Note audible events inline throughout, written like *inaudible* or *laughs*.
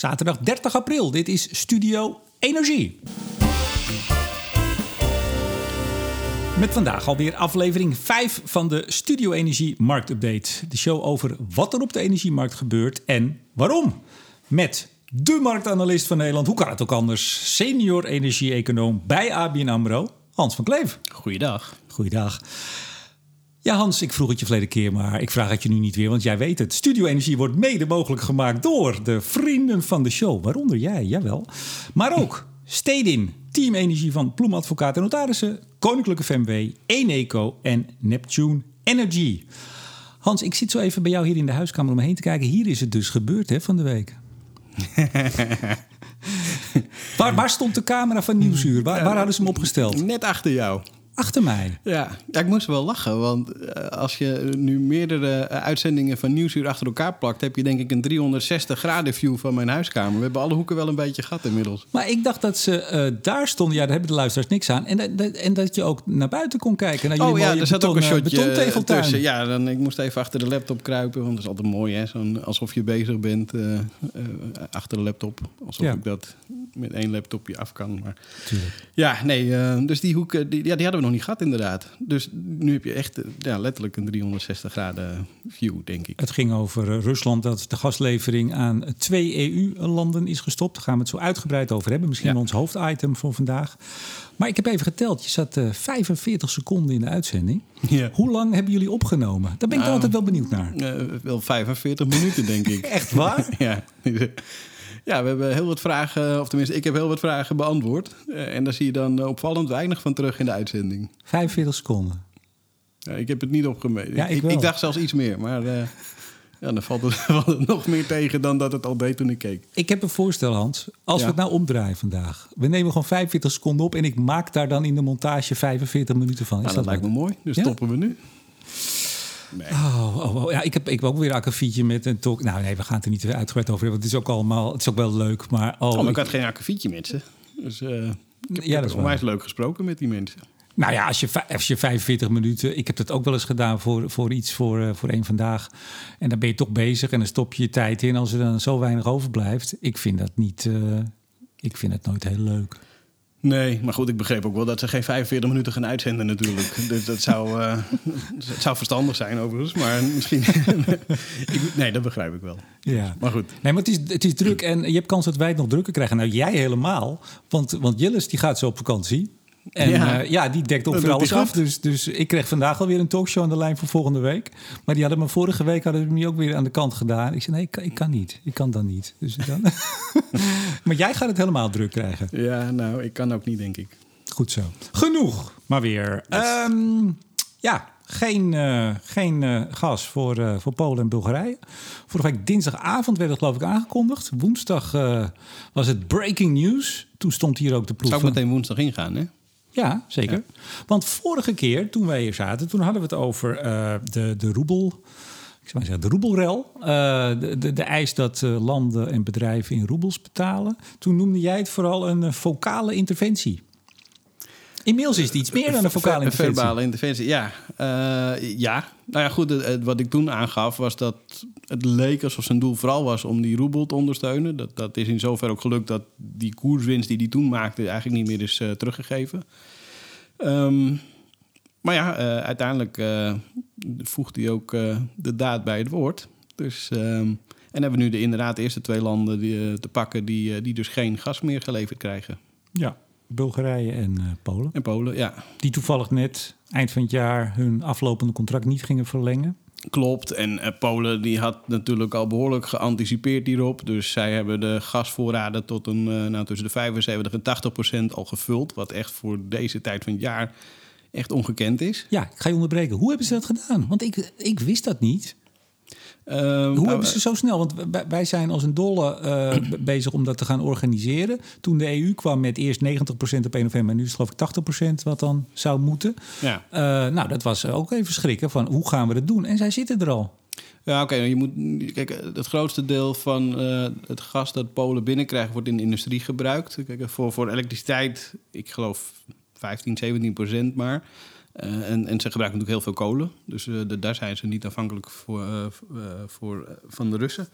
Zaterdag 30 april. Dit is Studio Energie. Met vandaag alweer aflevering 5 van de Studio Energie Marktupdate. De show over wat er op de energiemarkt gebeurt en waarom. Met de marktanalist van Nederland, hoe kan het ook anders? Senior energie-econoom bij ABN AMRO, Hans van Kleef. Goeiedag. Goeiedag. Ja, Hans, ik vroeg het je verleden keer, maar ik vraag het je nu niet weer, want jij weet het. Studio Energie wordt mede mogelijk gemaakt door de vrienden van de show, waaronder jij, jawel. Maar ook Stedin, Team Energie van Ploem Advocaat en Notarissen, Koninklijke FMW, Eneco en Neptune Energy. Hans, ik zit zo even bij jou hier in de huiskamer om me heen te kijken. Hier is het dus gebeurd hè, van de week. *laughs* waar, waar stond de camera van Nieuwsuur? Waar, waar hadden ze hem opgesteld? Net achter jou. Achter mij. Ja, ja ik moest wel lachen. Want eh, als je nu meerdere eh, uitzendingen van Nieuwsuur achter elkaar plakt... heb je denk ik een 360 graden view van mijn huiskamer. We hebben alle hoeken wel een beetje gehad inmiddels. Maar ik dacht dat ze eh, daar stonden. Ja, daar hebben de luisteraars niks aan. En, dat- en dat je ook naar buiten kon kijken. Oh ja, er zat ook een shotje tussen. Ja, dan, ik moest even achter de laptop kruipen. Want dat is altijd mooi, hè? Zo'n, alsof je bezig bent achter de laptop. Alsof Ja. ik dat met één laptopje af kan. Maar Tuurlijk. ja, nee, dus die hoeken, die, ja, die hadden we nog niet gehad inderdaad. Dus nu heb je echt eh, ja, letterlijk een 360 graden view, denk ik. Het ging over eh, Rusland dat de gaslevering aan twee EU-landen is gestopt. Daar gaan we het zo uitgebreid over hebben. Misschien Ja. ons hoofditem voor vandaag. Maar ik heb even geteld. Je zat eh, 45 seconden in de uitzending. Ja. Hoe lang hebben jullie opgenomen? Daar ben ik Nou, altijd wel benieuwd naar. Eh, wel 45 minuten, denk ik. *laughs* Echt waar? *laughs* Ja. *laughs* ja, we hebben heel wat vragen, of tenminste, ik heb heel wat vragen beantwoord. Eh, en daar zie je dan eh, opvallend weinig van terug in de uitzending. 45 seconden. Ja, ik heb het niet opgemeten. Ja, ik ik, wel. ik dacht zelfs iets meer, maar eh, ja, dan valt het, *laughs* valt het nog meer tegen dan dat het al deed toen ik keek. Ik heb een voorstel, Hans. Als Ja. we het nou omdraaien vandaag. We nemen gewoon 45 seconden op en ik maak daar dan in de montage 45 minuten van. Is Nou, dat lijkt me mooi, dus stoppen we nu. Nee. Oh, oh, oh, ja, ik heb, ik heb ook weer een akkefietje met een talk. Nou nee, we gaan het er niet uitgebreid over hebben. want Het is ook allemaal, het is ook wel leuk. Maar oh, Oh, maar ik- ik had geen akkefietje met ze. Dus eh, ik heb, Ja, dat onwijs leuk gesproken met die mensen. nou ja, als je, als je 45 minuten. Ik heb dat ook wel eens gedaan voor, voor iets voor, eh, voor één vandaag. En dan ben je toch bezig en dan stop je je tijd in. Als er dan zo weinig overblijft. Ik vind dat niet. eh, ik vind het nooit heel leuk. Nee, maar goed, ik begreep ook wel dat ze geen 45 minuten gaan uitzenden natuurlijk. *laughs* Dus dat zou, eh, het zou verstandig zijn overigens, maar misschien... *laughs* Ik- nee, dat begrijp ik wel. Ja. Maar goed. Nee, maar het is, het is druk en je hebt kans dat wij het nog drukker krijgen. Nou, jij helemaal. Want, want Jillis die gaat zo op vakantie. En ja, Ja. ja die dekt Dat ongeveer alles af. Dus, dus ik kreeg vandaag alweer een talkshow aan de lijn voor volgende week. Maar die hadden me vorige week hadden ze me ook weer aan de kant gedaan. Ik zei, nee, ik kan, ik kan niet. Ik kan dan niet. Dus dan... *laughs* maar jij gaat het helemaal druk krijgen. Ja, nou, ik kan ook niet, denk ik. Goed zo. Genoeg, maar weer. Ehm, ja, geen, eh, geen eh, gas voor, eh, voor Polen en Bulgarije. Vorige week dinsdagavond werd het geloof ik aangekondigd. Woensdag eh, was het breaking news. Toen stond hier ook de proef. Zou ik meteen woensdag ingaan, hè? Ja, zeker. Want vorige keer toen wij hier zaten, toen hadden we het over eh, de, de roebel. Ik zou maar zeggen, de roebelrel. Eh, de, de, de eis dat eh, landen en bedrijven in roebels betalen. Toen noemde jij het vooral een vocale interventie. Inmiddels is het iets meer dan een vocale interventie. Verbale interventie, ja. Eh, ja. Nou ja, goed, het- het- wat ik toen aangaf was dat het leek alsof zijn doel vooral was om die roebel te ondersteunen. Dat, dat is in zover ook gelukt dat die koerswinst die hij toen maakte eigenlijk niet meer is eh, teruggegeven. Ehm, maar ja, eh, uiteindelijk eh, voegt hij ook eh, de daad bij het woord. Dus, ehm, en hebben we nu de, inderdaad de eerste twee landen die, eh, te pakken die, eh, die dus geen gas meer geleverd krijgen. Ja, Bulgarije en eh, Polen. En Polen, ja. Die toevallig net eind van het jaar hun aflopende contract niet gingen verlengen. Klopt. En eh, Polen die had natuurlijk al behoorlijk geanticipeerd hierop. Dus zij hebben de gasvoorraden tot een, eh, nou, tussen de 75 en 80 procent al gevuld. Wat echt voor deze tijd van het jaar echt ongekend is. Ja, ik ga je onderbreken. Hoe hebben ze dat gedaan? Want ik, ik wist dat niet. Ehm, Hoe nou, hebben ze zo snel? Want wij- zijn als een dolle eh, be- bezig om dat te gaan organiseren. Toen de EU kwam met eerst 90% op 1 november... en nu is het geloof ik 80% wat dan zou moeten. Ja, Eh, nou, dat was ook even schrikken van hoe gaan we dat doen? En zij zitten er al. ja oké. je moet kijk, het grootste deel van eh, het gas dat Polen binnenkrijgt wordt in de industrie gebruikt. Kijk, voor, voor elektriciteit, ik geloof 15, 17 procent maar. Eh, en, en ze gebruiken natuurlijk heel veel kolen. Dus eh, de- daar zijn ze niet afhankelijk voor, eh, voor, van de Russen.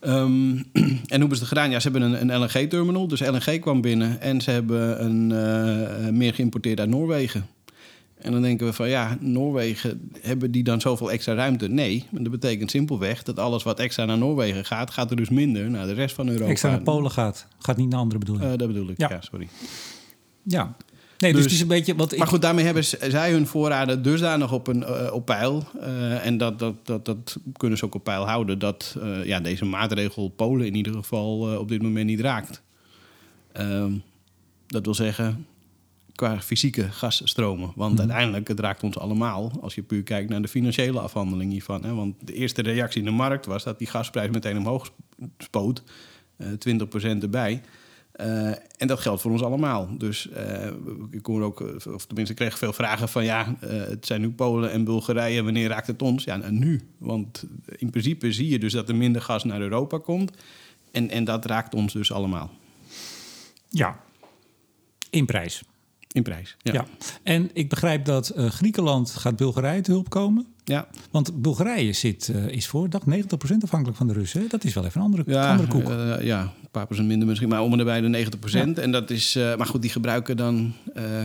Ehm, *clears throat* en hoe hebben ze het gedaan? Ja, ze hebben een, een LNG-terminal. Dus LNG kwam binnen. En ze hebben een, meer geïmporteerd uit Noorwegen. En dan denken we van ja, Noorwegen, hebben die dan zoveel extra ruimte? Nee, dat betekent simpelweg dat alles wat extra naar Noorwegen gaat, gaat er dus minder naar de rest van Europa. Extra naar Polen gaat, gaat niet naar andere bedoeling. Uh, dat bedoel ik, ja, sorry. Ja, Nee, dus, dus, het is een beetje wat. Maar goed, daarmee hebben zij hun voorraden dusdanig op, een, uh, op peil. Uh, en dat, dat, dat, dat kunnen ze ook op peil houden. Dat uh, ja, deze maatregel Polen in ieder geval op dit moment niet raakt. Ehm, dat wil zeggen, qua fysieke gasstromen. Want mm. uiteindelijk, het raakt ons allemaal. Als je puur kijkt naar de financiële afhandeling hiervan. Hè. Want de eerste reactie in de markt was dat die gasprijs meteen omhoog spoot. 20% erbij. Uh, en dat geldt voor ons allemaal. Dus uh, ik hoor ook, of tenminste, ik kreeg veel vragen van ja, het zijn nu Polen en Bulgarije, wanneer raakt het ons? Ja, nou, nu. Want in principe zie je dus dat er minder gas naar Europa komt. En, en dat raakt ons dus allemaal. Ja, in prijs. In prijs, ja. ja. En ik begrijp dat Griekenland gaat Bulgarije te hulp komen. Ja. Want Bulgarije zit, uh, is voor, dacht 90% afhankelijk van de Russen. Dat is wel even een andere, ja, andere koek. Uh, ja, een paar procent minder misschien, maar om en bij de 90%. Ja. En dat is, maar goed, die gebruiken dan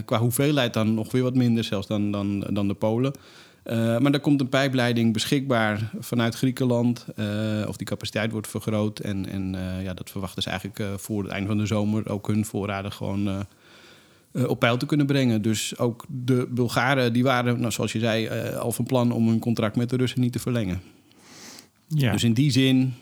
qua hoeveelheid dan nog weer wat minder, zelfs dan, dan, dan de Polen. maar er komt een pijpleiding beschikbaar vanuit Griekenland. of die capaciteit wordt vergroot. En, en ja, dat verwachten ze eigenlijk voor het einde van de zomer ook hun voorraden gewoon op peil te kunnen brengen. Dus ook de Bulgaren, die waren, nou, zoals je zei, uh, al van plan om hun contract met de Russen niet te verlengen. Ja. Dus in die zin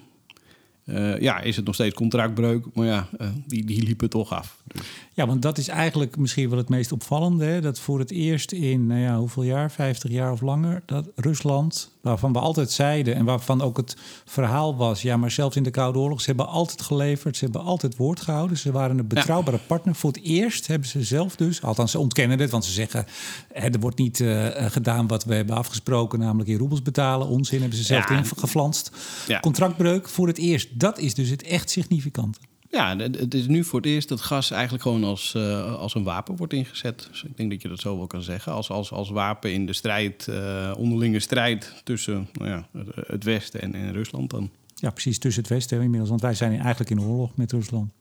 uh, ja, is het nog steeds contractbreuk. Maar ja, uh, die, die liepen toch af. Dus. Ja, want dat is eigenlijk misschien wel het meest opvallende. Hè? Dat voor het eerst in, nou ja, hoeveel jaar, 50 jaar of langer, dat Rusland, waarvan we altijd zeiden en waarvan ook het verhaal was, ja, maar zelfs in de Koude Oorlog, ze hebben altijd geleverd, ze hebben altijd woord gehouden, ze waren een betrouwbare ja. partner. Voor het eerst hebben ze zelf dus, althans ze ontkennen het, want ze zeggen, hè, er wordt niet uh, gedaan wat we hebben afgesproken, namelijk in roebels betalen. Onzin hebben ze zelf ja. ingeflanst. Ja. Contractbreuk voor het eerst. Dat is dus het echt significante. Ja, het is nu voor het eerst dat gas eigenlijk gewoon als, uh, als een wapen wordt ingezet. Dus ik denk dat je dat zo wel kan zeggen. Als, als, als wapen in de strijd, uh, onderlinge strijd tussen nou ja, het Westen en, en Rusland dan. Ja, precies, tussen het Westen inmiddels. Want wij zijn eigenlijk in oorlog met Rusland.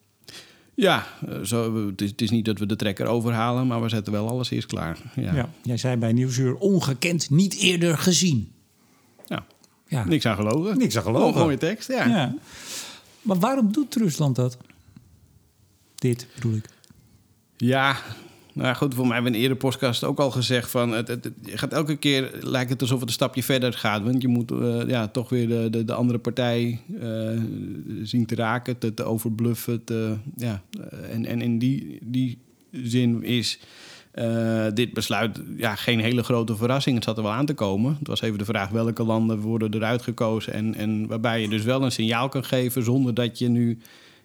Ja, zo, het, is, het is niet dat we de trekker overhalen, maar we zetten wel alles eerst klaar. Ja. ja jij zei bij Nieuwsuur ongekend, niet eerder gezien. Ja, ja. niks aan gelogen. Niks aan gelogen. Oh, mooie tekst, ja. ja. Maar waarom doet Rusland dat? Dit bedoel ik. Ja, nou goed, voor mij hebben we in een eerder podcast ook al gezegd van het, het, gaat elke keer lijkt het alsof het een stapje verder gaat, want je moet uh, ja toch weer de, de, de andere partij uh, zien te raken, te, te overbluffen, te, ja en, en in die, die zin is uh, dit besluit ja, geen hele grote verrassing. Het zat er wel aan te komen. Het was even de vraag welke landen worden eruit gekozen. En, en waarbij je dus wel een signaal kan geven zonder dat je nu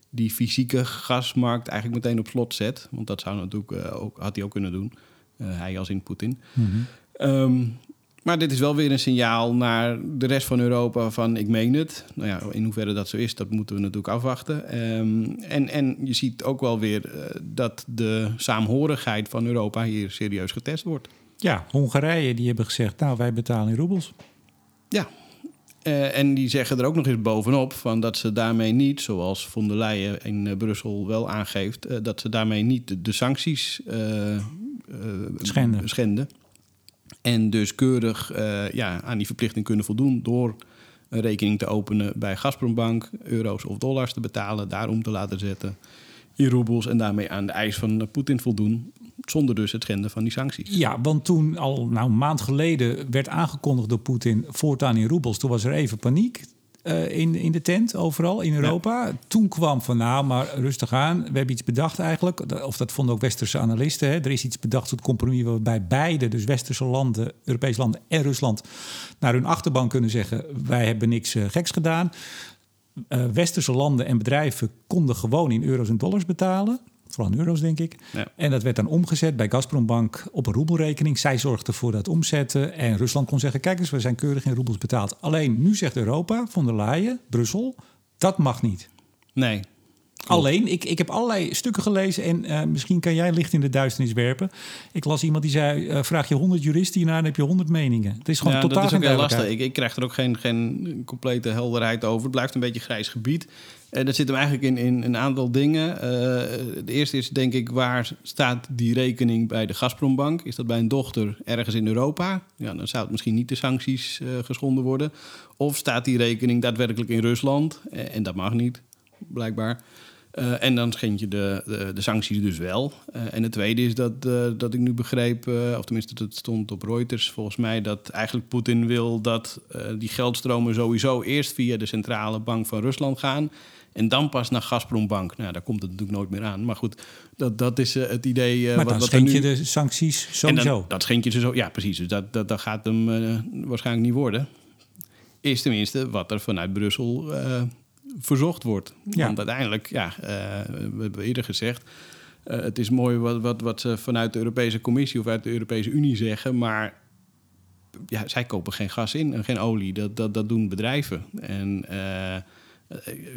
die fysieke gasmarkt eigenlijk meteen op slot zet. Want dat zou natuurlijk uh, ook, had hij ook kunnen doen. Uh, hij als in Poetin. Mm -hmm. um, maar dit is wel weer een signaal naar de rest van Europa van ik meen het. Nou ja, in hoeverre dat zo is, dat moeten we natuurlijk afwachten. Um, en, en je ziet ook wel weer uh, dat de saamhorigheid van Europa hier serieus getest wordt. Ja, Hongarije die hebben gezegd, nou wij betalen in roebels. Ja, uh, en die zeggen er ook nog eens bovenop van dat ze daarmee niet, zoals von der Leyen in uh, Brussel wel aangeeft, dat ze daarmee niet de, de sancties schenden. schenden. En dus keurig uh, ja, aan die verplichting kunnen voldoen door een rekening te openen bij Gazprombank, euro's of dollars te betalen, daarom te laten zetten in roebels en daarmee aan de eis van Poetin voldoen, zonder dus het schenden van die sancties. Ja, want toen al nou, een maand geleden werd aangekondigd door Poetin voortaan in roebels, toen was er even paniek. Uh, in, in de tent, overal in Europa. Ja. Toen kwam van, nou, maar rustig aan. We hebben iets bedacht eigenlijk. Of dat vonden ook westerse analisten. Hè. Er is iets bedacht tot compromis waarbij beide, dus westerse landen, Europese landen en Rusland, naar hun achterban kunnen zeggen: wij hebben niks uh, geks gedaan. Uh, westerse landen en bedrijven konden gewoon in euro's en dollars betalen. Vooral euro's, denk ik. Ja. En dat werd dan omgezet bij Gazprombank op een roebelrekening. Zij zorgde voor dat omzetten. En Rusland kon zeggen: kijk eens, we zijn keurig in roebels betaald. Alleen nu zegt Europa, von der Leyen, Brussel, dat mag niet. Nee. Alleen, ik, ik heb allerlei stukken gelezen en eh, misschien kan jij licht in de duisternis werpen. Ik las iemand die zei, eh, vraag je 100 juristen hierna, dan heb je 100 meningen. Het is gewoon Ja, totaal dat is ook heel lastig. Ik, ik krijg er ook geen, geen complete helderheid over. Het blijft een beetje grijs gebied. En dat zit hem eigenlijk in, in een aantal dingen. Eh, de eerste is denk ik, waar staat die rekening bij de Gazprombank? Is dat bij een dochter ergens in Europa? Ja, dan zou het misschien niet de sancties geschonden worden. Of staat die rekening daadwerkelijk in Rusland? En dat mag niet, blijkbaar. Eh, en dan schend je de, de, de sancties dus wel. Eh, en het tweede is dat, eh, dat ik nu begreep, of tenminste dat stond op Reuters volgens mij, dat eigenlijk Poetin wil dat die geldstromen sowieso eerst via de centrale bank van Rusland gaan. En dan pas naar Gazprombank. Nou, daar komt het natuurlijk nooit meer aan. Maar goed, dat, dat is het idee. Maar wat, dan wat schenk nu... je de sancties sowieso. dan, dat schenk je ze zo. Ja, precies. Dus dat, dat, dat gaat hem waarschijnlijk niet worden. Is tenminste wat er vanuit Brussel verzocht wordt. Ja. Want uiteindelijk, ja, eh, we hebben eerder gezegd. eh, het is mooi wat, wat, wat ze vanuit de Europese Commissie of uit de Europese Unie zeggen. Maar ja, zij kopen geen gas in en geen olie. Dat, dat, dat doen bedrijven. En eh,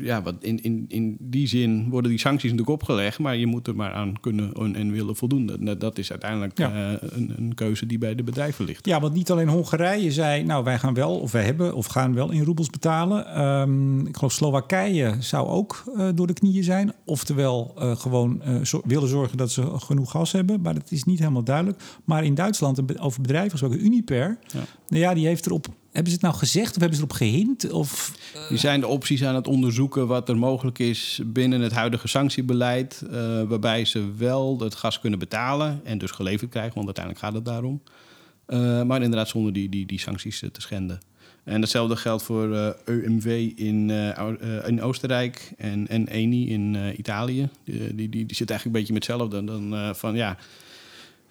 ja, wat in, in, in die zin worden die sancties natuurlijk opgelegd. Maar je moet er maar aan kunnen en, en willen voldoen. Dat, dat is uiteindelijk Ja. eh, een, een keuze die bij de bedrijven ligt. Ja, want niet alleen Hongarije zei, nou wij gaan wel, of wij hebben, of gaan wel in roebels betalen. Ehm, ik geloof Slowakije zou ook eh, door de knieën zijn. Oftewel eh, gewoon eh, zo- willen zorgen dat ze genoeg gas hebben. Maar dat is niet helemaal duidelijk. Maar in Duitsland, over bedrijven gesproken, Uniper. Ja. Nou ja, die heeft erop, hebben ze het nou gezegd of hebben ze erop gehint? Of, Die zijn de opties aan het onderzoeken wat er mogelijk is binnen het huidige sanctiebeleid. eh, waarbij ze wel het gas kunnen betalen en dus geleverd krijgen, want uiteindelijk gaat het daarom. Eh, maar inderdaad zonder die, die, die sancties eh, te schenden. En hetzelfde geldt voor eh, EUMV in, eh, eh, in Oostenrijk en, en ENI in eh, Italië. Die, die, die, zit eigenlijk een beetje met hetzelfde. Dan, eh, van, ja,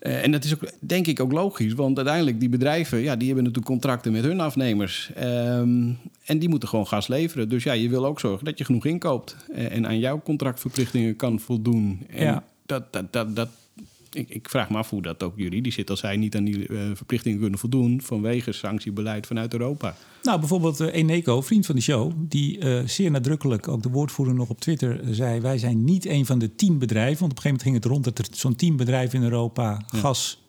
eh, en dat is ook, denk ik ook logisch, want uiteindelijk die bedrijven, ja, die hebben natuurlijk contracten met hun afnemers. Ehm, en die moeten gewoon gas leveren. Dus ja, je wil ook zorgen dat je genoeg inkoopt eh, en aan jouw contractverplichtingen kan voldoen. En Ja. dat, dat, dat, dat, ik, ik vraag me af hoe dat ook juridisch zit als zij niet aan die eh, verplichtingen kunnen voldoen vanwege sanctiebeleid vanuit Europa. Nou, bijvoorbeeld eh, Eneco, vriend van de show, die eh, zeer nadrukkelijk, ook de woordvoerder nog op Twitter, zei: Wij zijn niet een van de tien bedrijven. Want op een gegeven moment ging het rond dat er zo'n tien bedrijven in Europa gas.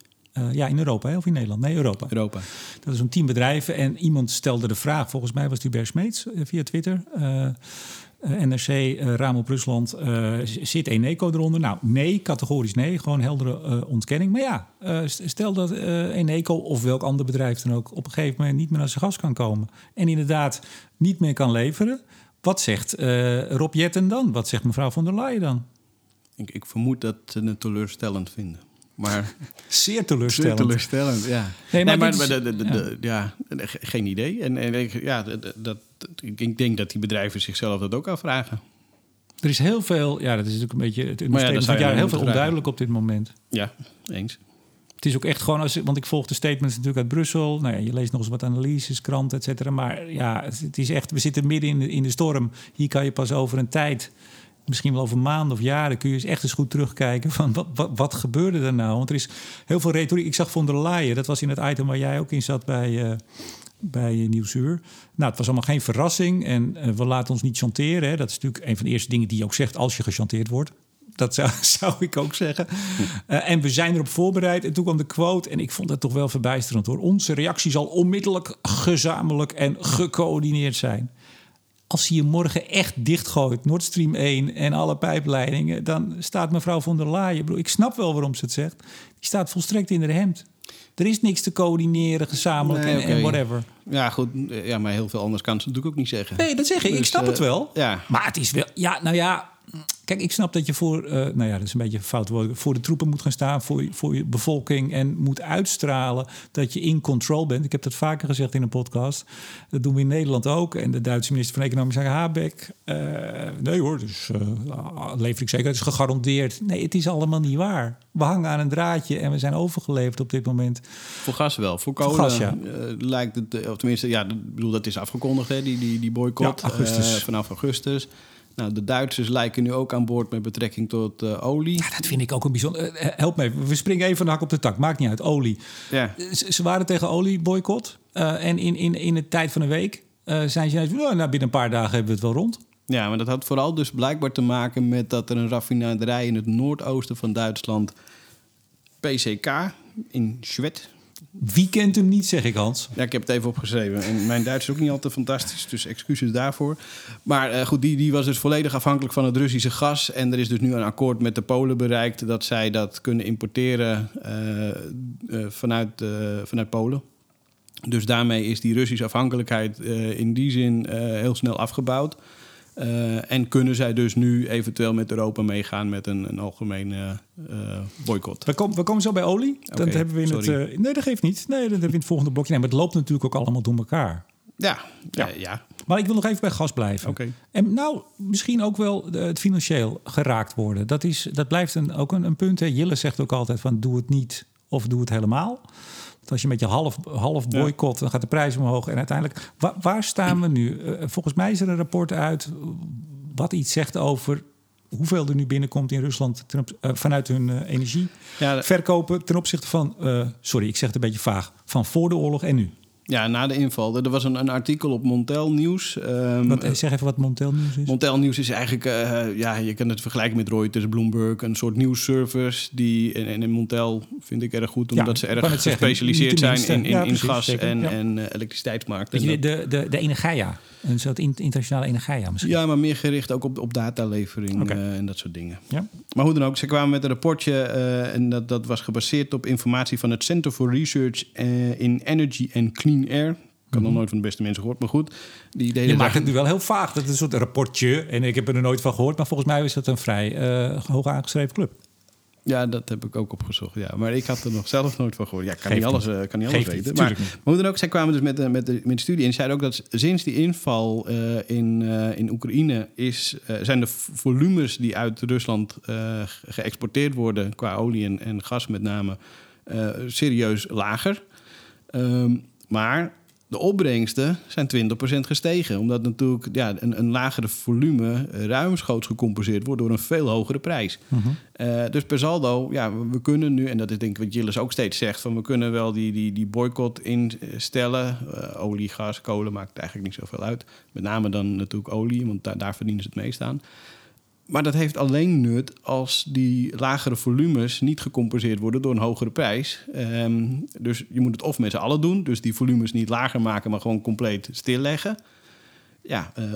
ja, in Europa hè, of in Nederland? Nee, Europa. Europa. Dat is zo'n tien bedrijven. En iemand stelde de vraag, volgens mij was het Hubert Smeets via Twitter. Eh, NRC, eh Raam op Rusland, eh, zit Eneco eronder? Nou, nee, categorisch nee, gewoon heldere ontkenning. Maar ja, st- stel dat Eneco of welk ander bedrijf dan ook... op een gegeven moment niet meer naar zijn gas kan komen... en inderdaad niet meer kan leveren... wat zegt Rob Jetten dan? Wat zegt mevrouw van der Leyen dan? Ik, ik vermoed dat ze het teleurstellend vinden. Maar *laughs* Zeer teleurstellend. teleurstellend, ja. Nee, Nee, maar maar, dit is- maar de- de- de- de- ja. ge- geen idee. En, en ja, dat, ik denk dat die bedrijven zichzelf dat ook afvragen. Er is heel veel, ja, dat is natuurlijk een beetje het van je het jaar, heel veel onduidelijk op dit moment. Ja, eens. Het is ook echt gewoon, als, want ik volg de statements natuurlijk uit Brussel. Nou ja, je leest nog eens wat analyses, kranten, et cetera. Maar ja, het, het is echt, we zitten midden in de, in de storm. Hier kan je pas over een tijd, misschien wel over maanden of jaren, kun je eens echt eens goed terugkijken van wat, wat, wat gebeurde er nou? Want er is heel veel retoriek. Ik zag von der Leyen, dat was in het item waar jij ook in zat bij, eh bij eh, Nieuwsuur. Nou, het was allemaal geen verrassing en eh, we laten ons niet chanteren. Hè. Dat is natuurlijk een van de eerste dingen die je ook zegt als je gechanteerd wordt. Dat zou, *laughs* ik ook zeggen. Eh, en we zijn erop voorbereid. En toen kwam de quote. En ik vond dat toch wel verbijsterend hoor. Onze reactie zal onmiddellijk gezamenlijk en gecoördineerd zijn. Als hij je morgen echt dichtgooit, Nord Stream 1 en alle pijpleidingen, dan staat mevrouw von der Leyen. Ik snap wel waarom ze het zegt. Die staat volstrekt in de hemd. Er is niks te coördineren, gezamenlijk Nee, en, whatever. Ja, goed. Ja, maar heel veel anders kan ze natuurlijk ook niet zeggen. Nee, dat zeg ik. ik Dus, snap eh, het wel. ja. Maar het is wel... Ja, nou ja... Kijk, ik snap dat je voor... eh, nou ja, dat is een beetje een fout woord. Voor de troepen moet gaan staan, voor, je- voor je bevolking... en moet uitstralen dat je in control bent. Ik heb dat vaker gezegd in een podcast. Dat doen we in Nederland ook. En de Duitse minister van Economische Zaken, Habeck... eh, nee hoor, dus uh, leveringszekerheid is gegarandeerd. Nee, het is allemaal niet waar. We hangen aan een draadje en we zijn overgeleverd op dit moment. Voor gas wel. Voor kolen gas, ja. eh, lijkt het... Of tenminste, ja, ik bedoel, dat is afgekondigd, hè, die, die, die boycott. Ja, augustus. vanaf augustus. Nou, de Duitsers lijken nu ook aan boord met betrekking tot eh, olie. Ja, dat vind ik ook een bijzonder... eh, help me even, we springen even van de hak op de tak. Maakt niet uit, olie. Ja. Ze, ze waren tegen olieboycott. Eh en in, in, in de tijd van een week eh, zijn ze... Nou, nou, binnen een paar dagen hebben we het wel rond. Ja, maar dat had vooral dus blijkbaar te maken met dat er een raffinaderij in het noordoosten van Duitsland, PCK, in Schwet. Wie kent hem niet, zeg ik Hans? Ja, ik heb het even opgeschreven. En mijn Duits is ook niet altijd fantastisch, dus excuses daarvoor. Maar uh, goed, die, die was dus volledig afhankelijk van het Russische gas. En er is dus nu een akkoord met de Polen bereikt dat zij dat kunnen importeren uh, uh, vanuit, vanuit Polen. Dus daarmee is die Russische afhankelijkheid in die zin heel snel afgebouwd. Uh, en kunnen zij dus nu eventueel met Europa meegaan met een, een algemene uh, boycott? We, komen we komen zo bij olie. Okay, dat hebben we in sorry. het. Uh, nee, dat geeft niet. Nee, dat hebben we in het volgende blokje. Nee, maar het loopt natuurlijk ook allemaal door elkaar. Ja, ja. ja. Maar ik wil nog even bij gas blijven. Okay. En nou, misschien ook wel het financieel geraakt worden. Dat, is, dat blijft een, ook een, een punt. Hè. Jille zegt ook altijd van doe het niet of doe het helemaal als je met je half, half boycott, dan gaat de prijs omhoog. En uiteindelijk, waar, waar staan we nu? Uh, volgens mij is er een rapport uit wat iets zegt over hoeveel er nu binnenkomt in Rusland ten, uh, vanuit hun uh, energie. Ja, verkopen ten opzichte van, sorry, ik zeg het een beetje vaag, van voor de oorlog en nu. Ja, na de inval. Er was een, een artikel op Montel Nieuws. Um, wat, zeg even wat Montel Nieuws is. Montel Nieuws is eigenlijk, uh, ja, je kan het vergelijken met Reuters, Bloomberg, een soort nieuwsservice. Die, en, en in Montel vind ik erg goed, omdat ja, ze erg gespecialiseerd zijn in, in, ja, in gas zeker, en, en uh, elektriciteitsmarkten. De, de, de, de Energia, een soort internationale Energia misschien. Ja, maar meer gericht ook op, op datalevering okay. uh, en dat soort dingen. Ja. Maar hoe dan ook, ze kwamen met een rapportje en dat, dat was gebaseerd op informatie van het Center for Research in Energy and Clean Air. Ik had nog nooit van de beste mensen gehoord, maar goed. Die deden je maakt het nu wel heel vaag. Dat is een soort rapportje. En ik heb er nooit van gehoord. Maar volgens mij is dat een vrij uh, hoog aangeschreven club. Ja, dat heb ik ook opgezocht. Ja. Maar ik had er nog zelf nooit van gehoord. Ja, kan niet alles, uh, kan niet alles weten. Maar, maar hoe dan ook, zij kwamen dus met, de, met, de, met de studie en zeiden ook dat sinds die inval uh, in, in Oekraïne is, zijn de volumes die uit Rusland geëxporteerd worden, qua olie en, en gas met name, serieus lager. Um, maar de opbrengsten zijn 20% gestegen. Omdat natuurlijk ja, een, een lagere volume ruimschoots gecompenseerd wordt door een veel hogere prijs. -huh. uh, dus per saldo, ja, we kunnen nu, en dat is denk ik wat Jillis ook steeds zegt, van we kunnen wel die, die, die boycott instellen. Uh, olie, gas, kolen maakt eigenlijk niet zoveel uit. Met name dan natuurlijk olie, want daar, daar verdienen ze het meest aan. Maar dat heeft alleen nut als die lagere volumes niet gecompenseerd worden door een hogere prijs. Um, dus je moet het of met z'n allen doen, dus die volumes niet lager maken, maar gewoon compleet stilleggen. Ja, uh,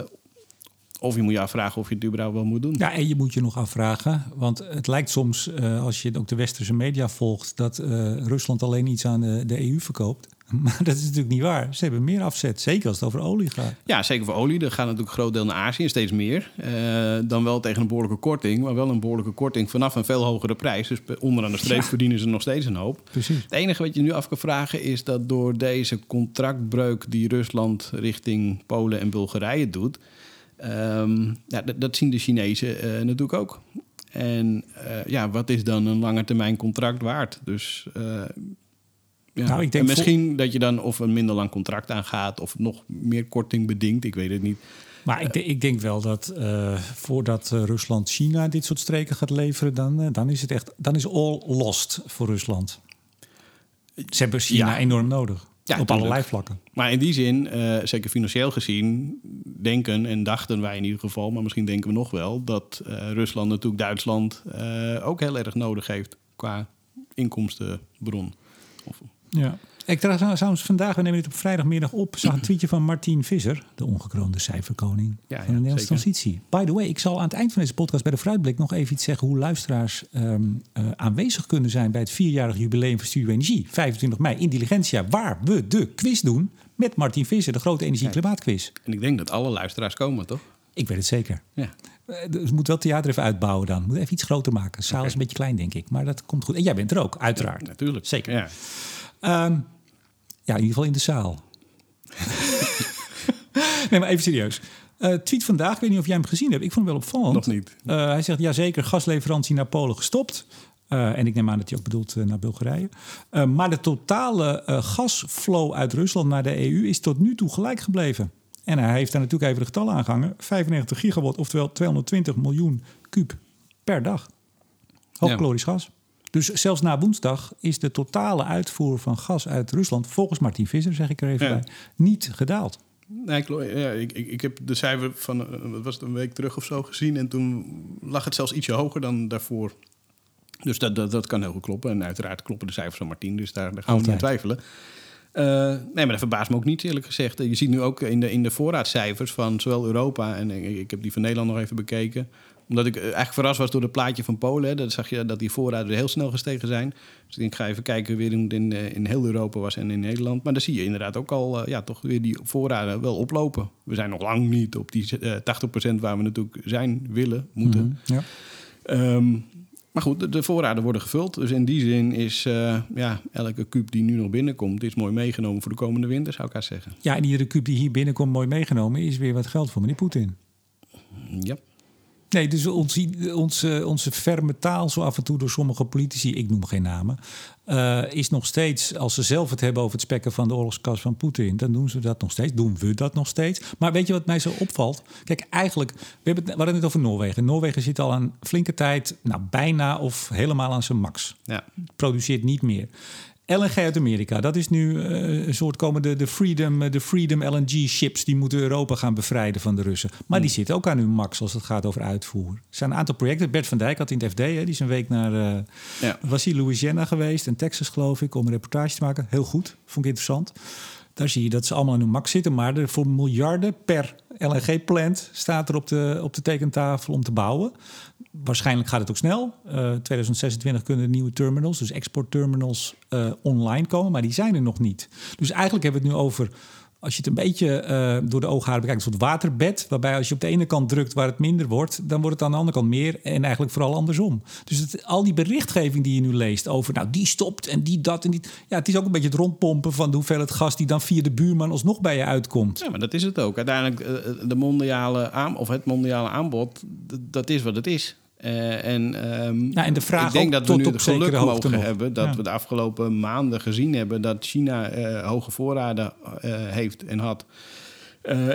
of je moet je afvragen of je het überhaupt wel moet doen. Ja, en je moet je nog afvragen. Want het lijkt soms, uh, als je ook de westerse media volgt, dat uh, Rusland alleen iets aan de EU verkoopt. *laughs* Maar dat is natuurlijk niet waar. Ze hebben meer afzet, zeker als het over olie gaat. Ja, zeker voor olie. Er gaat natuurlijk een groot deel naar Azië, steeds meer. Uh, dan wel tegen een behoorlijke korting, maar wel een behoorlijke korting vanaf een veel hogere prijs. Dus onderaan de streep ja. verdienen ze nog steeds een hoop. Precies. Het enige wat je nu af kan vragen is dat door deze contractbreuk die Rusland richting Polen en Bulgarije doet, um, ja, dat, zien de Chinezen uh, natuurlijk ook. En uh, ja, wat is dan een lange termijn contract waard? Dus ja. Nou, ik denk en misschien dat je dan of een minder lang contract aangaat of nog meer korting bedingt. Ik weet het niet. Maar ik, ik, denk wel dat uh, voordat uh, Rusland China dit soort streken gaat leveren, dan, uh, dan is het echt dan is all lost voor Rusland. Ze hebben China ja. enorm nodig. Ja, op allerlei vlakken. Maar in die zin, zeker financieel gezien, denken en dachten wij in ieder geval, maar misschien denken we nog wel, dat Rusland natuurlijk Duitsland ook heel erg nodig heeft qua inkomstenbron. Ja. Ik trouwens vandaag, we nemen dit op vrijdagmiddag op, zag een *clears throat* tweetje van Martin Visser, de ongekroonde cijferkoning ja, van de Nederlandse transitie. By the way, ik zal aan het eind van deze podcast bij de Fruitblik nog even iets zeggen hoe luisteraars um, uh, aanwezig kunnen zijn bij het vierjarig jubileum van Studio Energie, 25 mei in Diligentia, waar we de quiz doen met Martin Visser, de grote energie-klimaatquiz. En ik denk dat alle luisteraars komen, toch? Ik weet het zeker. Ja. Dus moet wel theater even uitbouwen dan. Moet even iets groter maken. De zaal okay. is een beetje klein, denk ik. Maar dat komt goed. En jij bent er ook, uiteraard. Ja, natuurlijk. Zeker. Ja. Um, ja, in ieder geval in de zaal. *laughs* nee, maar even serieus. Uh, tweet vandaag, ik weet niet of jij hem gezien hebt. Ik vond hem wel opvallend. Nog niet. Uh, hij zegt, ja zeker, gasleverantie naar Polen gestopt. Uh, en ik neem aan dat hij ook bedoelt naar Bulgarije. maar de totale gasflow uit Rusland naar de EU is tot nu toe gelijk gebleven. En hij heeft daar natuurlijk even de getallen aangehangen. 95 gigawatt, oftewel 220 miljoen kuub per dag. Hoogkalorisch ja. gas. Dus zelfs na woensdag is de totale uitvoer van gas uit Rusland, volgens Martin Visser, zeg ik er even ja. bij, niet gedaald. Nee, ik, ja, ik, ik, ik heb de cijfer van uh, wat was het, een week terug of zo gezien. En toen lag het zelfs ietsje hoger dan daarvoor. Dus dat, dat, dat kan heel goed kloppen. En uiteraard kloppen de cijfers van Martien. Dus daar, daar gaan we niet aan twijfelen. Uh, nee, maar dat verbaast me ook niet, eerlijk gezegd. Je ziet nu ook in de, in de voorraadcijfers van zowel Europa... en ik, ik heb die van Nederland nog even bekeken omdat ik eigenlijk verrast was door het plaatje van Polen. Hè. Dat zag je dat die voorraden heel snel gestegen zijn. Dus ik ga even kijken weer hoe het in, in heel Europa was en in Nederland. Maar dan zie je inderdaad ook al ja, toch weer die voorraden wel oplopen. We zijn nog lang niet op die uh, 80% waar we natuurlijk zijn, willen, moeten. Mm -hmm, ja. um, maar goed, de, voorraden worden gevuld. Dus in die zin is uh, ja, elke kuub die nu nog binnenkomt... is mooi meegenomen voor de komende winter, zou ik haar zeggen. Ja, en iedere kuub die hier binnenkomt mooi meegenomen... is weer wat geld voor meneer Poetin. Ja. Nee, dus onze, onze, onze ferme taal, zo af en toe door sommige politici, ik noem geen namen, uh, is nog steeds, als ze zelf het hebben over het spekken van de oorlogskas van Poetin, dan doen ze dat nog steeds, doen we dat nog steeds. Maar weet je wat mij zo opvalt? Kijk, eigenlijk, we, hebben het, we hadden het over Noorwegen. Noorwegen zit al een flinke tijd, nou bijna of helemaal aan zijn max. Ja. Produceert niet meer. LNG uit Amerika, dat is nu uh, een soort komen de, de, Freedom, de Freedom LNG-ships... die moeten Europa gaan bevrijden van de Russen. Maar die zitten ook aan hun max als het gaat over uitvoer. Er zijn een aantal projecten. Bert van Dijk had in het FD, hè, die is een week naar... Uh, ja. was hij Louisiana geweest en Texas, geloof ik... om een reportage te maken. Heel goed, vond ik interessant. Daar zie je dat ze allemaal aan hun max zitten. Maar er voor miljarden per LNG-plant staat er op de, op de tekentafel om te bouwen. Waarschijnlijk gaat het ook snel. Uh, 2026 kunnen de nieuwe terminals, dus exportterminals, uh, online komen. Maar die zijn er nog niet. Dus eigenlijk hebben we het nu over als je het een beetje uh, door de oogharen bekijkt, een soort waterbed. Waarbij als je op de ene kant drukt waar het minder wordt, dan wordt het aan de andere kant meer. En eigenlijk vooral andersom. Dus al die berichtgeving die je nu leest over, nou die stopt en die dat en die. Ja, het is ook een beetje het rondpompen van de hoeveelheid gas die dan via de buurman alsnog bij je uitkomt. Ja, maar dat is het ook. Uiteindelijk, uh, de mondiale aan, of het mondiale aanbod, dat is wat het is. Uh, en, um, nou, en de vraag ik denk dat we nu het geluk mogen nog. hebben dat ja. we de afgelopen maanden gezien hebben dat China uh, hoge voorraden uh, heeft en had.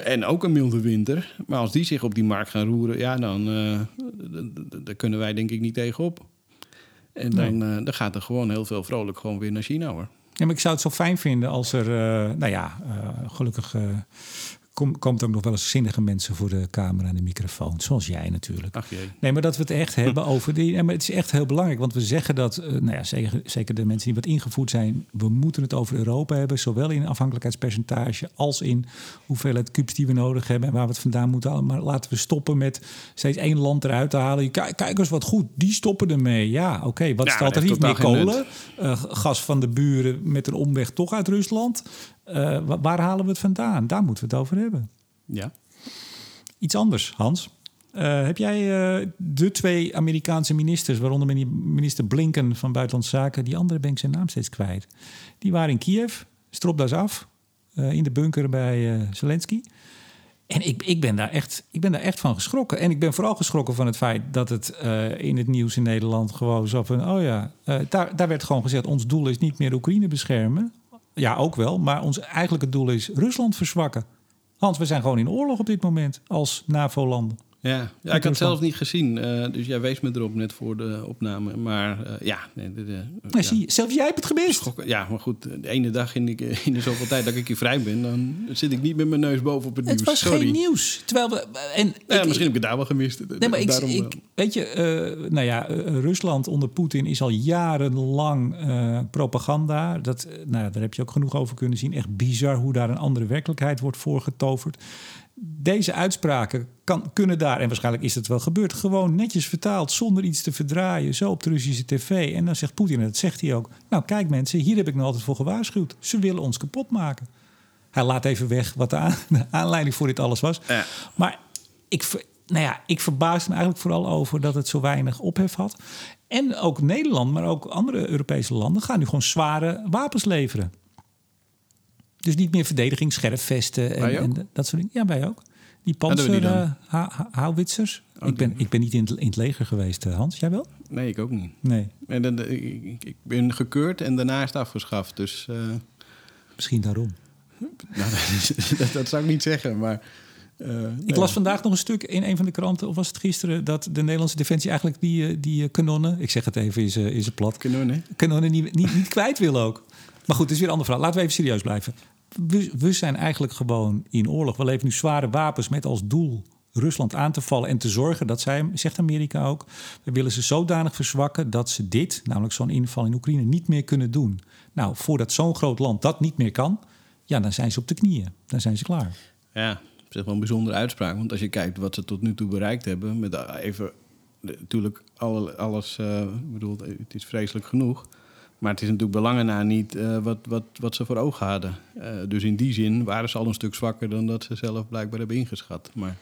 en ook een milde winter. Maar als die zich op die markt gaan roeren, ja, dan daar kunnen wij denk ik niet tegenop. En dan, nee. dan gaat er gewoon heel veel vrolijk gewoon weer naar China hoor. Ja, maar ik zou het zo fijn vinden als er, nou ja, gelukkig Kom, komt ook nog wel eens zinnige mensen voor de camera en de microfoon. Zoals jij natuurlijk. Ach jee. Nee, maar dat we het echt *laughs* hebben over die. Nee, maar het is echt heel belangrijk. Want we zeggen dat, uh, nou ja, zeker, zeker de mensen die wat ingevoerd zijn. We moeten het over Europa hebben. Zowel in afhankelijkheidspercentage als in hoeveelheid kubus die we nodig hebben. En waar we het vandaan moeten halen. Maar laten we stoppen met steeds één land eruit te halen. Kijk, kijk eens wat goed. Die stoppen ermee. Ja, oké. Okay, wat ja, is het alternatief? Meer kolen. Uh, gas van de buren met een omweg toch uit Rusland. Uh, waar halen we het vandaan? Daar moeten we het over hebben. Ja. Iets anders, Hans. Uh, heb jij uh, de twee Amerikaanse ministers, waaronder minister Blinken van Buitenlandse Zaken, die andere ben ik zijn naam steeds kwijt. Die waren in Kiev, stropdas af, in de bunker bij Zelensky. En ik, ik, ben daar echt, ik ben daar echt van geschrokken. En ik ben vooral geschrokken van het feit dat het in het nieuws in Nederland gewoon zo van: oh ja, daar, daar werd gewoon gezegd: ons doel is niet meer Oekraïne beschermen. Ja, ook wel. Maar ons eigenlijke doel is Rusland verzwakken. Hans, we zijn gewoon in oorlog op dit moment als NAVO-landen. Ja, ja ik had het zelf niet gezien. Uh, dus jij wees me erop net voor de opname. Maar uh, ja... Nee, de, ja. zie zelfs jij hebt het gemist. Ja, maar goed. De ene dag in de, in de zoveel tijd dat ik hier vrij ben... dan zit ik niet met mijn neus boven op het, het nieuws. was Sorry. geen nieuws. Terwijl we... En ja, ik, misschien heb ik het daar wel gemist. Nee, maar ik, ik, weet je... Uh, nou ja, Rusland onder Poetin is al jarenlang propaganda. Dat, nou, daar heb je ook genoeg over kunnen zien. Echt bizar hoe daar een andere werkelijkheid wordt voorgetoverd deze uitspraken kan, kunnen daar, en waarschijnlijk is het wel gebeurd, gewoon netjes vertaald, zonder iets te verdraaien, zo op de Russische tv. En dan zegt Poetin, en dat zegt hij ook, nou kijk mensen, hier heb ik nog altijd voor gewaarschuwd. Ze willen ons kapot maken. Hij laat even weg wat de, aan, de aanleiding voor dit alles was. Ja. Maar ik, nou ja, ik verbaasde me eigenlijk vooral over dat het zo weinig ophef had. En ook Nederland, maar ook andere Europese landen gaan nu gewoon zware wapens leveren. Dus niet meer verdediging, scherfvesten en, en, dat soort dingen. Ja, wij ook. Die panzer-houwitsers. Uh, oh, ik, ben, ik ben niet in het, in het leger geweest, uh, Hans. Jij wel? Nee, ik ook niet. Nee. En dan, ik, ik, ben gekeurd en daarna is het afgeschaft. Dus, uh... Misschien daarom. nou, *laughs* dat, dat, zou ik niet zeggen, maar... Uh, ik las vandaag nog een stuk in een van de kranten, of was het gisteren, dat de Nederlandse defensie eigenlijk die, die kanonnen, ik zeg het even, is, is plat. Kanonnen? Kanonnen niet, niet, niet kwijt wil ook. Maar goed, het is weer een ander verhaal. Laten we even serieus blijven. We, zijn eigenlijk gewoon in oorlog. We leveren nu zware wapens met als doel Rusland aan te vallen en te zorgen dat zij, zegt Amerika ook, we willen ze zodanig verzwakken dat ze dit, namelijk zo'n inval in Oekraïne, niet meer kunnen doen. Nou, voordat zo'n groot land dat niet meer kan, ja, dan zijn ze op de knieën. Dan zijn ze klaar. Ja, op zich wel een bijzondere uitspraak. Want als je kijkt wat ze tot nu toe bereikt hebben, met even natuurlijk alles, uh, ik bedoel, het is vreselijk genoeg. Maar het is natuurlijk belangen na niet uh, wat, wat, wat ze voor ogen hadden. Uh, dus in die zin waren ze al een stuk zwakker dan dat ze zelf blijkbaar hebben ingeschat. Maar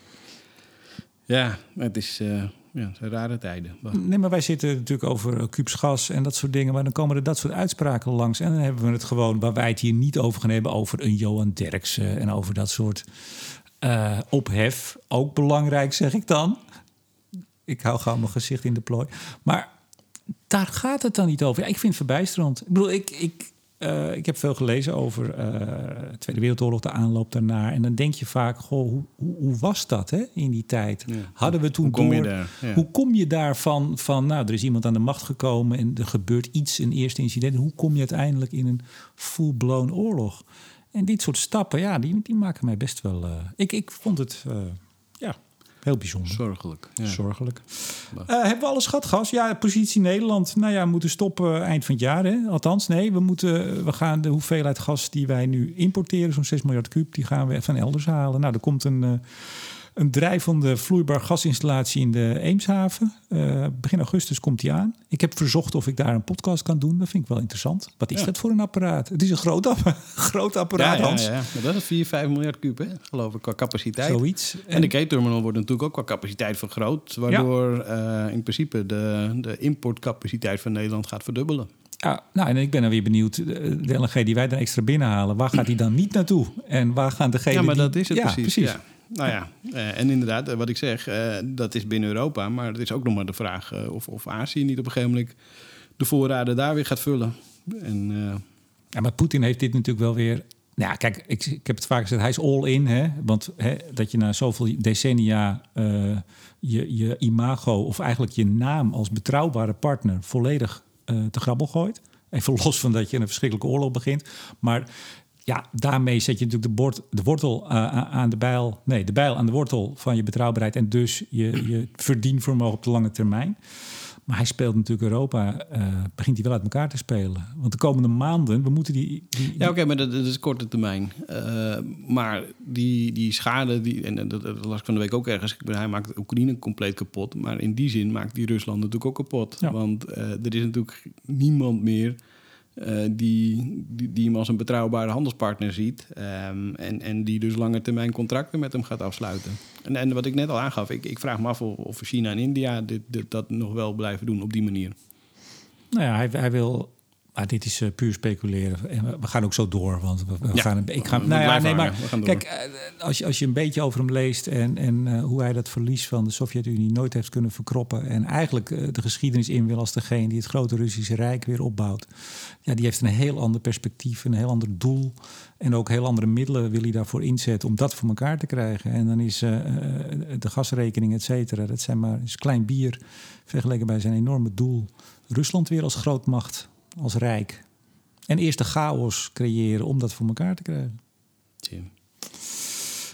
ja, het is, uh, ja, rare tijden. Nee, maar wij zitten natuurlijk over gas en dat soort dingen. Maar dan komen er dat soort uitspraken langs. En dan hebben we het gewoon, waar wij het hier niet over gaan hebben, over een Johan Derksen en over dat soort ophef. Ook belangrijk, zeg ik dan. Ik hou gauw mijn gezicht in de plooi. Maar daar gaat het dan niet over. Ja, ik vind het verbijsterend. Ik bedoel, ik, ik, uh, ik heb veel gelezen over uh, de Tweede Wereldoorlog, de aanloop daarna. En dan denk je vaak, goh, hoe, hoe, hoe was dat hè, in die tijd? Ja. Hadden we toen hoe kom door, je daar? Ja. Hoe kom je daarvan van, nou, er is iemand aan de macht gekomen... en er gebeurt iets, een eerste incident. Hoe kom je uiteindelijk in een full-blown oorlog? En dit soort stappen, ja, die, die maken mij best wel... Uh, ik, ik vond het, Heel bijzonder. Zorgelijk. Ja. Zorgelijk. Uh, hebben we alles gehad, gas? Ja, positie Nederland. Nou ja, we moeten stoppen eind van het jaar. Hè? Althans, nee, we, moeten, we gaan de hoeveelheid gas die wij nu importeren, zo'n 6 miljard kuub, die gaan we van elders halen. Nou, er komt een. Uh, een drijvende vloeibaar gasinstallatie in de Eemshaven. Uh, begin augustus komt die aan. Ik heb verzocht of ik daar een podcast kan doen. Dat vind ik wel interessant. Wat is Ja. dat voor een apparaat? Het is een groot, app- *laughs* groot apparaat, Ja, ja, Hans. ja. Maar dat is 4, 5 miljard kuub, hè, geloof ik, qua capaciteit. Zoiets. En de K-terminal wordt natuurlijk ook qua capaciteit vergroot. Waardoor eh, in principe de, de importcapaciteit van Nederland gaat verdubbelen. Ja, nou, en ik ben dan weer benieuwd. De de LNG die wij dan extra binnenhalen, waar gaat die dan niet naartoe? En waar gaan degenen Ja, maar die... dat is het ja, precies. Ja. Nou ja, eh, en inderdaad, eh, wat ik zeg, eh, dat is binnen Europa. Maar het is ook nog maar de vraag of, of Azië niet op een gegeven moment de voorraden daar weer gaat vullen. En Ja, maar Poetin heeft dit natuurlijk wel weer... Nou ja, kijk, ik, ik heb het vaak gezegd, hij is all in. Hè? Want hè, dat je na zoveel decennia je, je imago... of eigenlijk je naam als betrouwbare partner volledig te grabbel gooit. Even *laughs* los van dat je een verschrikkelijke oorlog begint. Maar ja, daarmee zet je natuurlijk de, bord, de wortel eh, aan de bijl... Nee, de bijl aan de wortel van je betrouwbaarheid... en dus je, je verdienvermogen op de lange termijn. Maar hij speelt natuurlijk Europa, eh, begint hij wel uit elkaar te spelen. Want de komende maanden, we moeten die... die ja, oké, maar dat, dat is korte termijn. Eh, maar die, die schade, die, en dat, dat las ik van de week ook ergens. Hij maakt Oekraïne compleet kapot. Maar in die zin maakt die Rusland natuurlijk ook kapot. Ja. Want er is natuurlijk niemand meer eh, die, die, die hem als een betrouwbare handelspartner ziet. ehm, en, en die dus lange termijn contracten met hem gaat afsluiten. En, en wat ik net al aangaf, ik, ik vraag me af of, of China en India dit, dit, dat nog wel blijven doen op die manier. Nou ja, hij, hij wil... Maar dit is eh, puur speculeren. En we- gaan ook zo door, want we, we Ja, gaan... een- Ik ga, we nou ja, nee, maar kijk, eh, als je, als je een beetje over hem leest... en, en eh, hoe hij dat verlies van de Sovjet-Unie nooit heeft kunnen verkroppen... en eigenlijk de geschiedenis in wil als degene die het grote Russische Rijk weer opbouwt... ja, die heeft een heel ander perspectief, een heel ander doel... en ook heel andere middelen wil hij daarvoor inzetten om dat voor elkaar te krijgen. En dan is de gasrekening, et cetera, dat zijn maar is klein bier... vergeleken bij zijn enorme doel. Rusland weer als grootmacht, als rijk... En eerst de chaos creëren om dat voor elkaar te krijgen. Tim.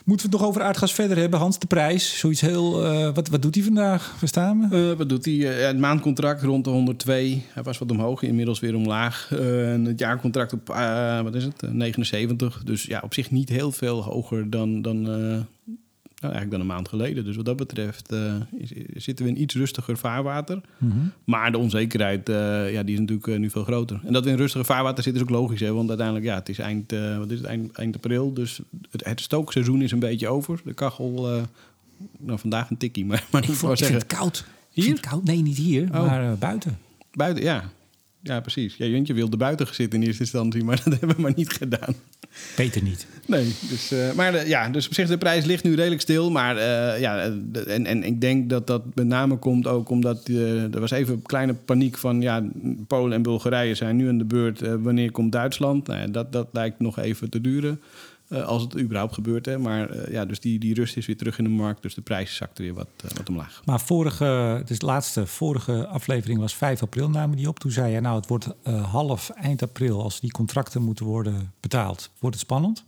Moeten we het nog over aardgas verder hebben? Hans, de prijs. Zoiets heel... eh, wat, wat doet hij vandaag? Verstaan we? Eh, wat doet hij? Eh, het maandcontract rond de 102. Hij was wat omhoog, inmiddels weer omlaag. En het jaarcontract op, wat is het? Eh, 79. Dus ja, op zich niet heel veel hoger dan, dan, nou, eigenlijk dan een maand geleden. Dus wat dat betreft eh, zitten we in iets rustiger vaarwater. Mhm. Maar de onzekerheid eh, ja, die is natuurlijk eh, nu veel groter. En dat we in rustiger vaarwater zitten is ook logisch. Hè? Want uiteindelijk, ja, het is eind, wat is het, eind, eind april. Dus het, het stookseizoen is een beetje over. De kachel, nou vandaag een tikkie. *laughs* Maar, maar ik, Ik, vond, ik zeggen, het koud. Hier? het koud. Nee, niet hier, Oh. maar buiten. Buiten, ja. Ja, precies. Ja, Juntje wilde buiten gaan zitten in eerste instantie, maar *laughs* dat hebben we maar niet gedaan. Beter niet. Nee, dus, eh, maar de, ja, dus op zich de prijs ligt nu redelijk stil. Maar eh, ja, de- en, en ik denk dat dat met name komt ook omdat eh, er was even kleine paniek van ja, Polen en Bulgarije zijn nu aan de beurt. Eh, wanneer komt Duitsland? Nou ja, dat, dat lijkt nog even te duren. Eh, als het überhaupt gebeurt. Hè. Maar eh, ja, dus die, die rust is weer terug in de markt. Dus de prijs zakt weer wat, eh, wat omlaag. Maar vorige, dus de laatste vorige aflevering was 5 april namen die op. Toen zei je, nou het wordt half eind april als die contracten moeten worden betaald. Wordt het spannend?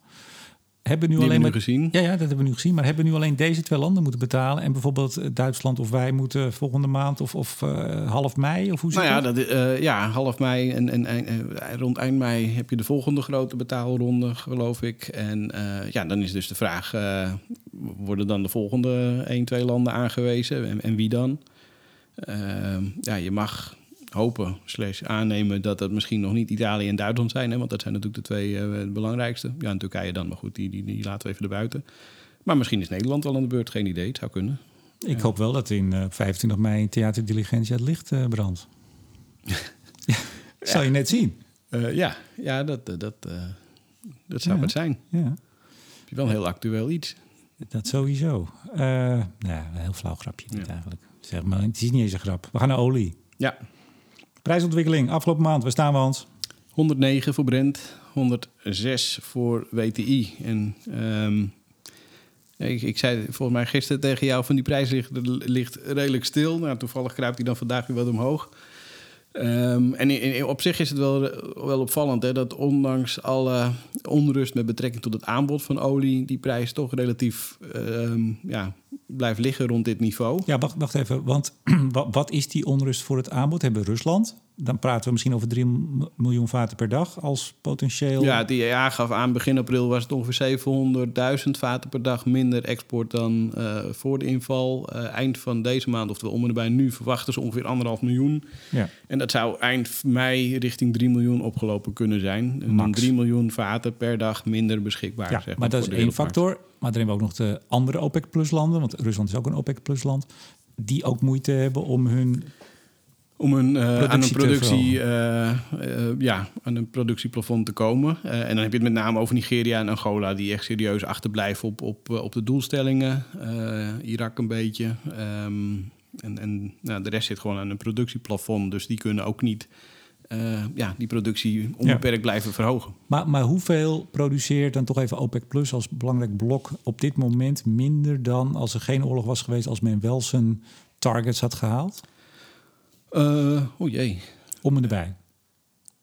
Hebben nu Die alleen hebben maar, gezien. Ja, ja, dat hebben we nu gezien. Maar hebben nu alleen deze twee landen moeten betalen? En bijvoorbeeld eh, Duitsland of wij moeten volgende maand of, of eh, half mei? Of hoe zit Nou ja, dat? dat, eh, ja, half mei en, en, en eh, rond eind mei heb je de volgende grote betaalronde, geloof ik. En eh, ja, dan is dus de vraag, eh, worden dan de volgende 1, 2 landen aangewezen en, en wie dan? Eh, ja, je mag hopen, slash aannemen dat het misschien nog niet Italië en Duitsland zijn. Hè, want dat zijn natuurlijk de twee eh, belangrijkste. Ja, en Turkije dan, maar goed, die, die, die laten we even erbuiten. Maar misschien is Nederland wel aan de beurt, geen idee, het zou kunnen. Ik hoop wel dat in eh, 25 mei Theater Diligentia het licht eh, brandt. ja, *laughs* Zal je net zien. Ja, ja, dat, dat, dat zou Ja. het zijn. Ja. Heb je wel een heel actueel iets. Dat sowieso. Nou, een heel flauw grapje dit eigenlijk. Zeg maar, het is niet eens een grap. We gaan naar olie. Ja, Prijsontwikkeling afgelopen maand. Waar staan we, Hans? 109 voor Brent, 106 voor WTI. En ehm, ik, ik zei volgens mij gisteren tegen jou van die prijs ligt, ligt redelijk stil. Nou, toevallig kruipt hij dan vandaag weer wat omhoog. Ehm, en in- op zich is het wel, wel opvallend hè, dat ondanks alle onrust met betrekking tot het aanbod van olie, die prijs toch relatief ehm, ja, blijft liggen rond dit niveau. Ja, wacht, wacht even. Want *clears throat* wat, is die onrust voor het aanbod? Hebben we Rusland? Dan praten we misschien over 3 miljoen vaten per dag als potentieel. Ja, het IEA gaf aan begin april was het ongeveer 700.000 vaten per dag minder export dan eh, voor de inval. Eh, eind van deze maand, oftewel om en nabij nu, verwachten ze ongeveer anderhalf miljoen. Ja. En dat zou eind mei richting 3 miljoen opgelopen kunnen zijn. En dan Max. 3 miljoen vaten per dag minder beschikbaar. Ja, zeg maar dat is één factor. Maar dan hebben we ook nog de andere OPEC-plus-landen. Want Rusland is ook een OPEC-plus-land. Die ook moeite hebben om hun... Om een, eh, aan een Productie eh, eh, ja, aan een productieplafond te komen. En dan heb je het met name over Nigeria en Angola, die echt serieus achterblijven op, op, op de doelstellingen. Irak een beetje. Ehm, en en nou, de rest zit gewoon aan een productieplafond. Dus die kunnen ook niet eh, ja, die productie onbeperkt blijven verhogen. Maar, maar hoeveel produceert dan toch even OPEC-plus als belangrijk blok op dit moment minder dan als er geen oorlog was geweest... als men wel zijn targets had gehaald? Eh oh jee. Om en erbij.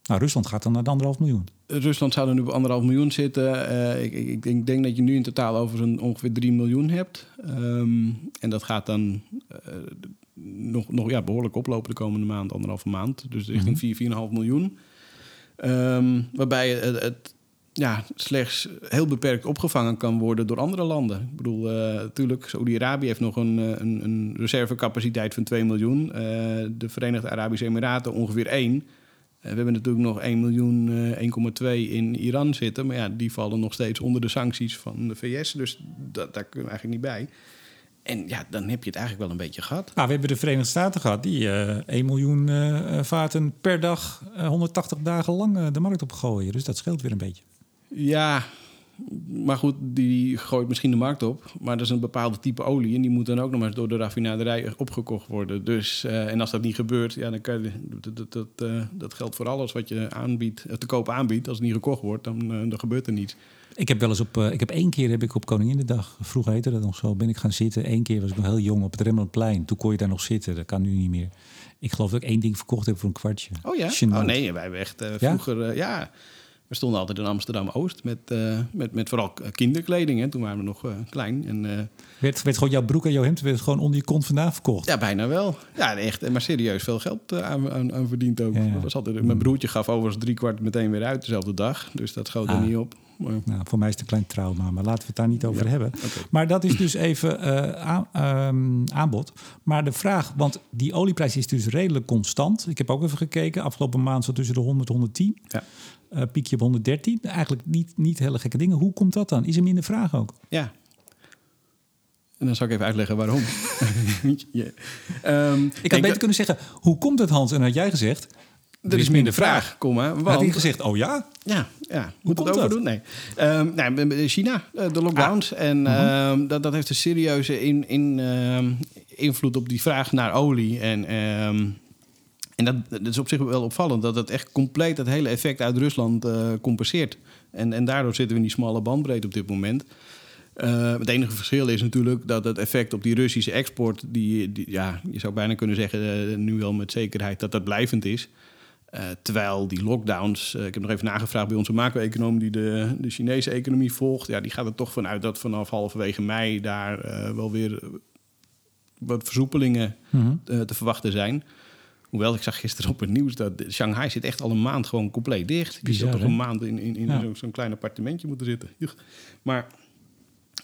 Nou, Rusland gaat dan naar de anderhalf miljoen. Rusland zou er nu op anderhalf miljoen zitten. Eh, ik, ik, ik denk, denk dat je nu in totaal over zo'n ongeveer 3 miljoen hebt. Ehm, en dat gaat dan eh, nog, nog ja, behoorlijk oplopen de komende maand, anderhalve maand. Dus richting 4, 4,5 miljoen. Ehm, waarbij het, het ja, slechts heel beperkt opgevangen kan worden door andere landen. Ik bedoel, eh, natuurlijk, Saudi-Arabië heeft nog een, een, een reservecapaciteit van 2 miljoen. De Verenigde Arabische Emiraten ongeveer 1. Eh, We hebben natuurlijk nog 1 miljoen, eh, 1,2 in Iran zitten. Maar ja, die vallen nog steeds onder de sancties van de VS. Dus dat, daar kunnen we eigenlijk niet bij. En ja, dan heb je het eigenlijk wel een beetje gehad. Nou, we hebben de Verenigde Staten gehad die eh 1 miljoen eh, vaten per dag eh, 180 dagen lang eh, de markt opgooien. Dus dat scheelt weer een beetje. Ja, maar goed, die gooit misschien de markt op. Maar dat is een bepaalde type olie. En die moet dan ook nog maar eens door de raffinaderij opgekocht worden. Dus, eh, en als dat niet gebeurt, ja, dan kan je, dat, dat, dat, eh, dat geldt voor alles wat je aanbiedt, eh, te koop aanbiedt. Als het niet gekocht wordt, dan, dan gebeurt er niets. Ik heb wel eens op, ik heb één keer heb ik op Koninginnedag, vroeger heette dat nog zo, ben ik gaan zitten. Eén keer was ik nog heel jong op het Remmelplein. Toen kon je daar nog zitten. Dat kan nu niet meer. Ik geloof dat ik één ding verkocht heb voor een kwartje. Oh ja? Oh nee, wij hebben echt Ja? vroeger... ja, we stonden altijd in Amsterdam-Oost met, eh, met, met vooral kinderkleding. Hè. Toen waren we nog eh, klein. En, eh, Werd, werd gewoon jouw broek en jouw hemd werd gewoon onder je kont vandaan verkocht. ja, bijna wel. Ja, echt. Maar serieus veel geld aan, aan, aan verdiend ook. Ja, ja. Dat was altijd, mijn broertje gaf overigens drie kwart meteen weer uit dezelfde dag. Dus dat schoot er Ah. niet op. Maar, Nou, voor mij is het een klein trauma, maar laten we het daar niet over Ja, hebben. Maar dat is dus even aan- ehm, aanbod. Maar de vraag, want die olieprijs is dus redelijk constant. Ik heb ook even gekeken. Afgelopen maand zat tussen de 100 en 110. Ja. Eh, piekje op 113. Eigenlijk niet, niet hele gekke dingen. Hoe komt dat dan? Is er minder vraag ook? ja. En dan zal ik even uitleggen waarom. *laughs* Ik had beter kunnen zeggen, hoe komt het Hans? En had jij gezegd, Er is minder vraag, kom maar. Maar had hij Want, gezegd, oh ja? Ja, ja. moet het dat? overdoen? Nee. Nee, bij China, eh, de lockdowns. Ah. En Mhm. ehm, dat, dat heeft een serieuze in, in, ehm, invloed op die vraag naar olie. En En dat, dat is op zich wel opvallend, dat het echt compleet het hele effect uit Rusland uh, compenseert. En, en daardoor zitten we in die smalle bandbreedte op dit moment. Uh, het enige verschil is natuurlijk dat het effect op die Russische export, die, die ja, je zou bijna kunnen zeggen, uh, nu wel met zekerheid dat dat blijvend is. Uh, terwijl die lockdowns, ik heb nog even nagevraagd bij onze macro-econoom die de, de Chinese economie volgt, ja, die gaat er toch vanuit dat vanaf halverwege mei daar wel weer wat versoepelingen mm -hmm. te verwachten zijn. Hoewel, ik zag gisteren op het nieuws dat Shanghai zit echt al een maand gewoon compleet dicht. Die zit toch een maand in, in, in ja. zo'n zo klein appartementje moeten zitten. Maar,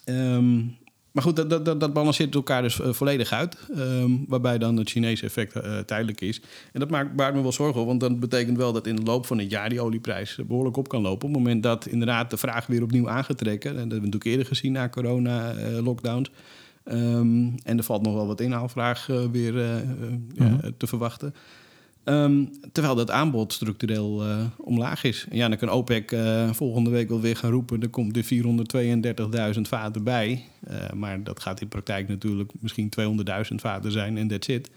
um, maar goed, dat, dat, dat balanceert elkaar dus uh, volledig uit. Um, waarbij dan het Chinese effect uh, tijdelijk is. En dat maakt, maakt me wel zorgen, want dat betekent wel dat in de loop van het jaar die olieprijs behoorlijk op kan lopen. Op het moment dat inderdaad de vraag weer opnieuw aangetrekken. En dat hebben we natuurlijk eerder gezien na corona-lockdowns. Uh, Um, en er valt nog wel wat inhaalvraag uh, weer uh, mm -hmm. ja, te verwachten. Um, terwijl dat aanbod structureel omlaag is. En ja, dan kan OPEC volgende week wel weer gaan roepen... er komt er 432.000 vaten bij. maar dat gaat in praktijk natuurlijk misschien 200.000 vaten zijn en that's it.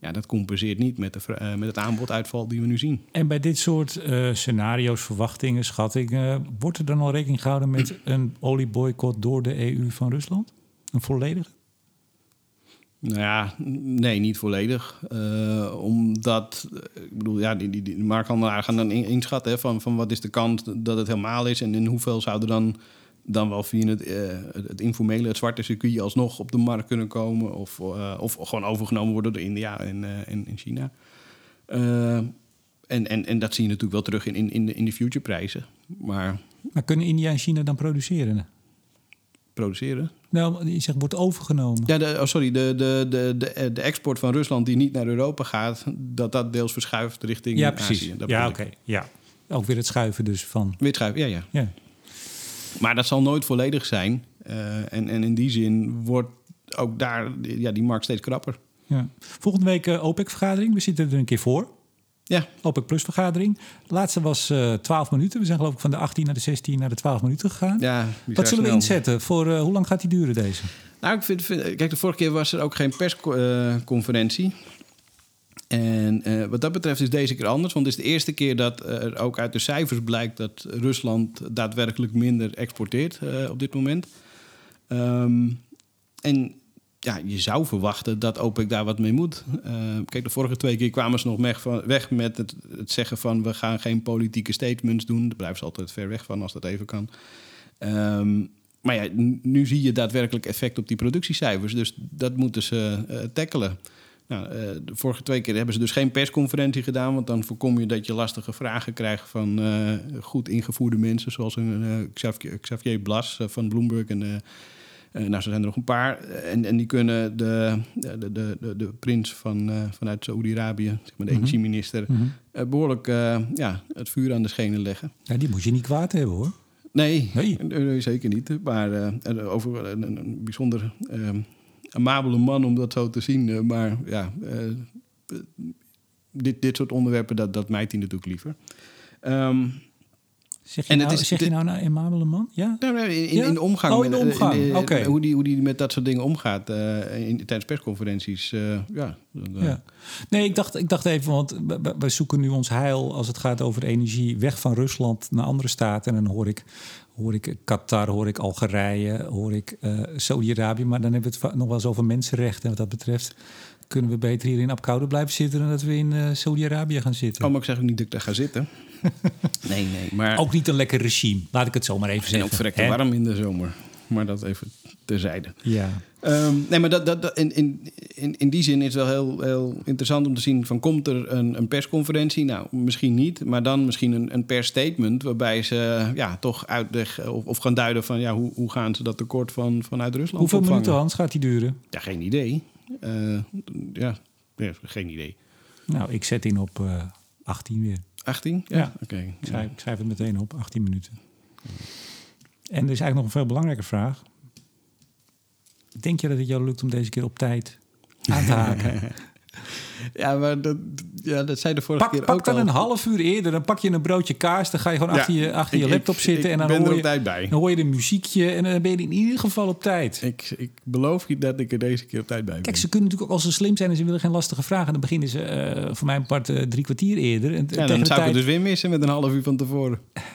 Ja, dat compenseert niet met, de, met het aanboduitval die we nu zien. En bij dit soort scenario's, verwachtingen, schattingen... wordt er dan al rekening gehouden met een olieboycott door de EU van Rusland? Een volledige? Nou ja, nee, niet volledig. Uh, omdat, ik bedoel, ja, die, die, die markthandelaren gaan dan inschatten van, van wat is de kans dat het helemaal is en in hoeveel zouden dan, dan wel via het, uh, het informele, het zwarte circuit alsnog op de markt kunnen komen of, uh, of gewoon overgenomen worden door India en, en, en China. en, en, en dat zie je natuurlijk wel terug in, in, in de, in de futureprijzen. Maar, maar kunnen India en China dan produceren? Produceren. Nou, je zegt wordt overgenomen. Ja, de, oh sorry, de, de, de, de, de export van Rusland die niet naar Europa gaat, dat dat deels verschuift richting ja, precies. Azië. Dat ja, oké. Okay. Ja. Ook weer het schuiven dus van. Weer schuiven, ja, ja, ja. Maar dat zal nooit volledig zijn. Uh, en, en in die zin wordt ook daar ja, die markt steeds krapper. Ja. Volgende week uh, OPEC-vergadering. We zitten er een keer voor. Ja. OPEC Plus vergadering. De laatste was uh, 12 minuten. We zijn geloof ik van de 18 naar de 16 naar de 12 minuten gegaan. Ja, Wat zullen we inzetten? Voor, uh, hoe lang gaat die duren deze? Nou, ik vind, vind, kijk, de vorige keer was er ook geen persconferentie. en uh, wat dat betreft is deze keer anders. Want het is de eerste keer dat er ook uit de cijfers blijkt... dat Rusland daadwerkelijk minder exporteert op dit moment. Um, en ja, je zou verwachten dat OPEC daar wat mee moet. Uh, kijk, de vorige twee keer kwamen ze nog weg, van, weg met het, het, zeggen van... we gaan geen politieke statements doen. Daar blijven ze altijd ver weg van als dat even kan. Um, maar ja, nu zie je daadwerkelijk effect op die productiecijfers. Dus dat moeten ze uh, tackelen. Nou, uh, de vorige twee keer hebben ze dus geen persconferentie gedaan... want dan voorkom je dat je lastige vragen krijgt van goed ingevoerde mensen... zoals een Xavier, Xavier Blas van Bloomberg en... Uh, nou, zo zijn er nog een paar. En, en die kunnen de, de, de, de, de prins van, uh, vanuit Saoedi-Arabië, zeg maar de -hmm. energieminister, mm -hmm. behoorlijk ja, het vuur aan de schenen leggen. Ja, die moet je niet kwaad hebben hoor. Nee, nee. nee zeker niet. Maar over een, een bijzonder amabele man om dat zo te zien. maar ja, dit, dit soort onderwerpen, dat, dat mijt hij natuurlijk liever. Um, Zeg je, en nou, is, zeg je nou een amabele man? Ja? In, ja? in, de omgang. Oh, in de omgang. In, okay. hoe, die, hoe die met dat soort dingen omgaat uh, in, tijdens persconferenties. Uh, ja, uh. ja. Nee, ik dacht, ik dacht even, want wij zoeken nu ons heil als het gaat over energie weg van Rusland naar andere staten. En dan hoor ik, hoor ik Qatar, hoor ik Algerije, hoor ik Saudi-Arabië. Maar dan hebben we het nog wel eens over mensenrechten. En wat dat betreft kunnen we beter hier in Apkoude blijven zitten dan dat we in uh, Saudi-Arabië gaan zitten. Oh, maar ik zeg ook niet dat ik daar ga zitten. *laughs* nee, nee. Maar... Ook niet een lekker regime, laat ik het zo maar even zeggen. En ook verrekte warm in de zomer. Maar dat even terzijde. Ja. Um, nee, maar dat, dat, in, in, in, in die zin is het wel heel, heel interessant om te zien... van komt er een, een persconferentie? Nou, misschien niet. Maar dan misschien een, een persstatement... waarbij ze ja, toch uitleggen of, of gaan duiden van... Ja, hoe, hoe gaan ze dat tekort van, vanuit Rusland Hoeveel opvangen? minuten, Hans, gaat die duren? Ja, geen idee. Uh, ja, geen idee. Nou, ik zet in op uh, 18 weer. 18? Ja, ja. oké. Okay. Ik, schrijf, ik schrijf het meteen op, 18 minuten. En er is eigenlijk nog een veel belangrijke vraag. Denk je dat het jou lukt om deze keer op tijd aan te haken? *laughs* *laughs* Ja, maar dat, ja, dat zei de vorige Pak, keer pak ook dan al. een half uur eerder. Dan pak je een broodje kaas. Dan ga je gewoon Ja, achter je, achter je ik- laptop ik- zitten. ik en dan ben hoor, op je, tijd bij. dan hoor je een muziekje. En dan ben je in ieder geval op tijd. Ik, ik beloof je dat ik er deze keer op tijd bij ben. Kijk, ze kunnen natuurlijk ook als ze slim zijn en ze willen geen lastige vragen. Dan beginnen ze eh, voor mijn part eh, drie kwartier eerder. En ja, dan de zou ik tijd... het dus weer missen met een half uur van tevoren. *laughs*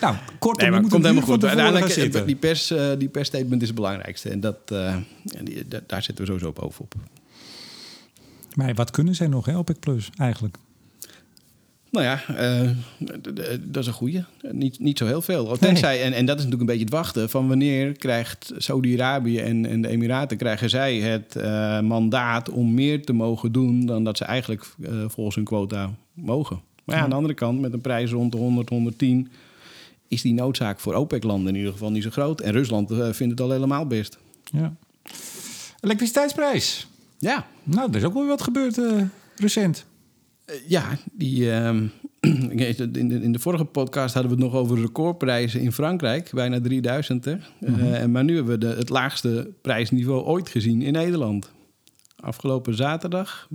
Nou, kortom, Nee, komt helemaal goed. Uiteindelijk, eh, die, pers, die persstatement is het belangrijkste. En dat, en die, da- daar zitten we sowieso bovenop. Maar wat kunnen zij nog, hè, OPEC Plus, eigenlijk? Nou ja, eh, d- dat is een goeie. Niet, niet zo heel veel. Tenzij, en, en dat is natuurlijk een beetje het wachten... van wanneer krijgt Saudi-Arabië en, en de Emiraten... krijgen zij het eh, mandaat om meer te mogen doen... dan dat ze eigenlijk eh, volgens hun quota mogen. Maar ja, aan de andere kant, met een prijs rond de 100, 110... is die noodzaak voor OPEC-landen in ieder geval niet zo groot. En Rusland eh, vindt het al helemaal best. Ja. Elektriciteitsprijs. Ja, Nou, er is ook wel wat gebeurd eh, recent. Eh, Ja, die, ehm, *clears throat* in, de, in de vorige podcast hadden we het nog over recordprijzen in Frankrijk. Bijna 3000. Hè? Eh, en maar nu hebben we de, het laagste prijsniveau ooit gezien in Nederland. Afgelopen zaterdag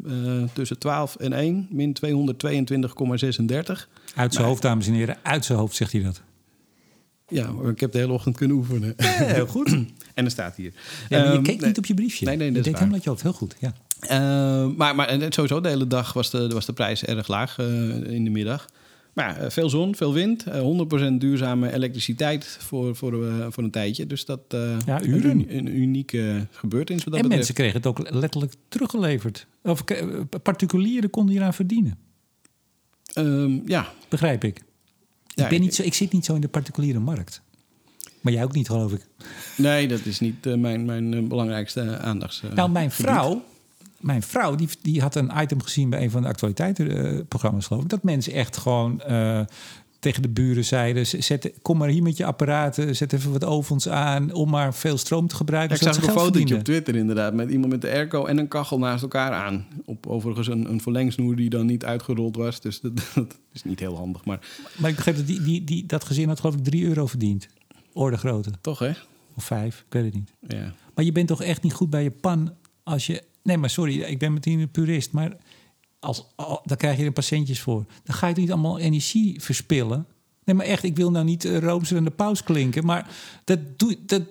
tussen 12 en 1, min 222,36. Uit zijn hoofd, dames en heren. Uit zijn hoofd zegt hij dat. Ja, ik heb de hele ochtend kunnen oefenen. heel goed. *clears throat* en er staat hier. Ja, maar je Ehm, keek niet op je briefje. Nee, nee, dat deed helemaal uit je hoofd. Heel goed, ja. Eh, maar, maar en sowieso de hele dag was de, was de prijs erg laag eh, in de middag. Maar ja, eh, veel zon, veel wind. eh, 100% duurzame elektriciteit voor, voor, eh, voor een tijdje. Dus dat eh Ja, uren. Een, een unieke gebeurtenis wat dat en betreft. mensen kregen het ook letterlijk teruggeleverd. Of eh, particulieren konden hier aan verdienen. Ehm, ja, Begrijp ik. Ja, ik, ben niet zo, ik zit niet zo in de particuliere markt. Maar jij ook niet, geloof ik. nee, dat is niet eh, mijn, mijn eh, belangrijkste aandachts. eh, nou, mijn vrouw, mijn vrouw die, die had een item gezien bij een van de actualiteitenprogramma's, geloof ik. Dat mensen echt gewoon tegen de buren zeiden: "Z- zet, kom maar hier met je apparaten, zet even wat ovens aan om maar veel stroom te Ja, gebruiken. ik zag een fotootje op verdienen." Twitter inderdaad. Met iemand met de airco en een kachel naast elkaar aan. Op overigens een, een verlengsnoer die dan niet uitgerold was. Dus dat, *laughs* dat is niet heel handig. Maar Maar ik begreep dat die, die, die, dat gezin had geloof ik 3 euro verdiend. Orde grootte. toch hè? Of vijf, ik weet het niet. Ja. Maar je bent toch echt niet goed bij je pan als je... Nee, maar sorry, ik ben meteen een purist. Maar als, al- daar krijg je er patiëntjes voor. Dan ga je toch niet allemaal energie verspillen? Nee, maar echt, ik wil nou niet uh, Roomser en de paus klinken. Maar dat doe, dat,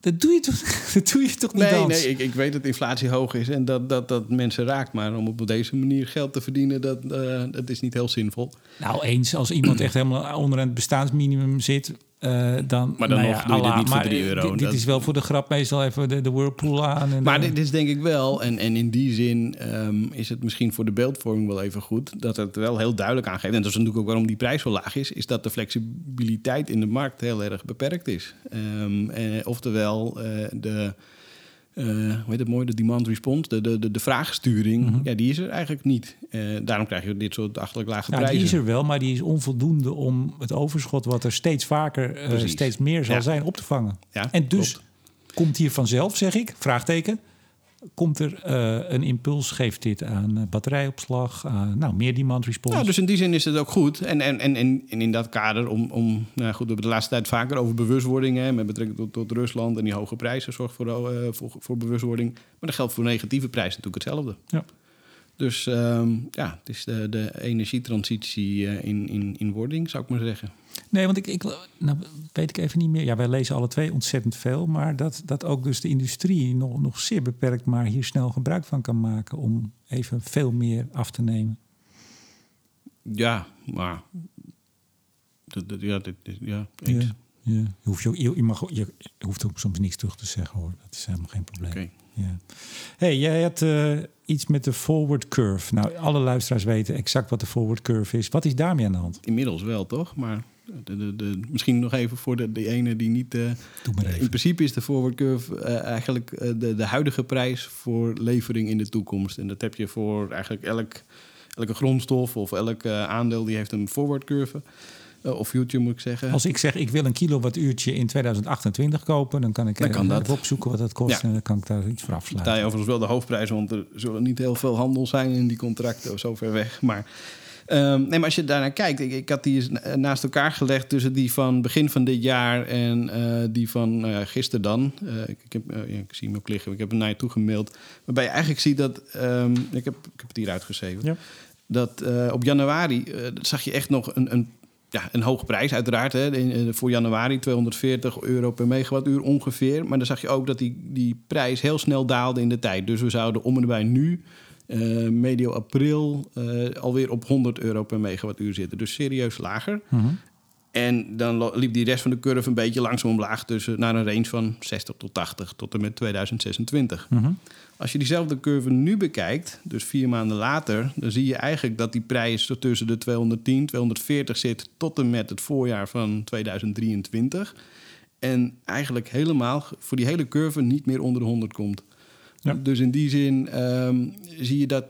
dat doe, je, toch, *laughs* dat doe je toch niet Nee, nee ik, ik weet dat inflatie hoog is en dat, dat dat mensen raakt. Maar om op deze manier geld te verdienen, dat, eh, dat is niet heel zinvol. Nou, eens als iemand *clears throat* echt helemaal onder het bestaansminimum zit... eh, dan, Maar dan nou nog ja, doe je dit niet voor maar, 3 eh, euro. Dit, dit Dat- is wel voor de grap meestal even de, de whirlpool aan. En, Maar eh, dit is denk ik wel, en, en in die zin ehm, is het misschien voor de beeldvorming wel even goed... dat het wel heel duidelijk aangeeft, en dat is natuurlijk ook waarom die prijs zo laag is... is dat de flexibiliteit in de markt heel erg beperkt is. Eh, oftewel, de... eh, hoe heet het mooi, de demand response, de, de, de, de vraagsturing, Mhm. ja, die is er eigenlijk niet. Eh, daarom krijg je dit soort achterlijk lage Ja, prijzen. die is er wel, maar die is onvoldoende om het overschot... wat er steeds vaker, eh, steeds meer zal Ja. zijn, op te vangen. Ja, en dus klopt. komt hier vanzelf, zeg ik, vraagteken... komt er eh, een impuls, geeft dit aan eh, batterijopslag... aan nou, meer demand response. Nou, dus in die zin is het ook goed. En, en, en, en, in dat kader, om, om nou goed, we hebben de laatste tijd vaker over bewustwording hè, met betrekking tot, tot Rusland en die hoge prijzen zorgt voor, eh, voor, voor bewustwording. Maar dat geldt voor negatieve prijzen natuurlijk hetzelfde. Ja. Dus ehm, ja, het is de, de energietransitie eh, in, in, in wording, zou ik maar zeggen. Nee, want ik, ik nou, weet ik even niet meer. Ja, wij lezen alle twee ontzettend veel. Maar dat, dat ook dus de industrie nog, nog zeer beperkt... maar hier snel gebruik van kan maken... om even veel meer af te nemen. Ja, maar... Dat, dat, ja, dit, ja, eens. Ja, ja. Je, hoeft je, ook- je, je mag, je hoeft ook soms niks terug te zeggen hoor. Dat is helemaal geen probleem. Oké. Ja. hey, jij had eh, iets met de forward curve. Nou, alle luisteraars weten exact wat de forward curve is. Wat is daarmee aan de hand? Inmiddels wel, toch? Maar de, de, de, misschien nog even voor de, de ene die niet... Doe maar In principe is de forward curve eh, eigenlijk eh, de, de huidige prijs voor levering in de toekomst. En dat heb je voor eigenlijk elk, elke grondstof of elk aandeel die heeft een forward curve. Of future moet ik zeggen. Als ik zeg, ik wil een kilowattuurtje in 2028 kopen... dan kan ik Dan kan dat. opzoeken wat dat kost... Ja. en dan kan ik daar iets voor Daar afsluiten. je overigens wel de hoofdprijs, want er zullen niet heel veel handel zijn in die contracten of zo ver weg. Maar Ehm, nee, maar als je daarnaar kijkt, ik, ik had die eens na- naast elkaar gelegd tussen die van begin van dit jaar en eh, die van ja, gisteren dan. Eh, ik, ik, heb, eh, ja, ik zie hem ook liggen, ik heb hem naar je toe gemaild. Waarbij je eigenlijk ziet dat, ehm, ik, heb, ik heb het hier uitgeschreven, Ja. dat eh, op januari eh, zag je echt nog een, een, ja, een hoge prijs uiteraard. Hè, eh, voor januari 240 euro per megawattuur ongeveer. Maar dan zag je ook dat die, die prijs heel snel daalde in de tijd. Dus we zouden om en bij nu, eh, medio april, eh, alweer op 100 euro per megawattuur zitten. Dus serieus lager. Mhm. En dan liep die rest van de curve een beetje langzaam omlaag... tussen, naar een range van 60 tot 80 tot en met 2026. Mhm. Als je diezelfde curve nu bekijkt, dus vier maanden later... dan zie je eigenlijk dat die prijs tussen de 210, 240 zit... tot en met het voorjaar van 2023. En eigenlijk helemaal voor die hele curve niet meer onder de 100 komt. Ja. Dus in die zin ehm, zie je dat,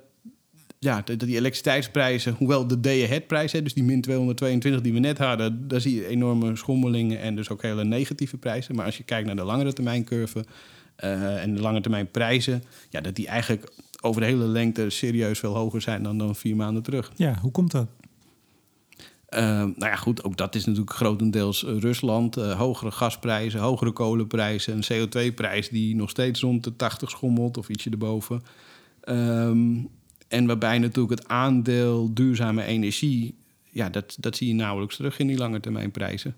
ja, dat die elektriciteitsprijzen... hoewel de day-ahead-prijs, dus die min 222 die we net hadden... daar zie je enorme schommelingen en dus ook hele negatieve prijzen. Maar als je kijkt naar de langere termijn curve eh, en de lange termijn prijzen... Ja, dat die eigenlijk over de hele lengte serieus veel hoger zijn dan, dan vier maanden terug. Ja, hoe komt dat? Eh, nou ja, goed, ook dat is natuurlijk grotendeels eh, Rusland. Eh, hogere gasprijzen, hogere kolenprijzen, een CO2-prijs die nog steeds rond de 80 schommelt of ietsje erboven. Ehm, en waarbij natuurlijk het aandeel duurzame energie, ja, dat, dat zie je nauwelijks terug in die lange termijn prijzen.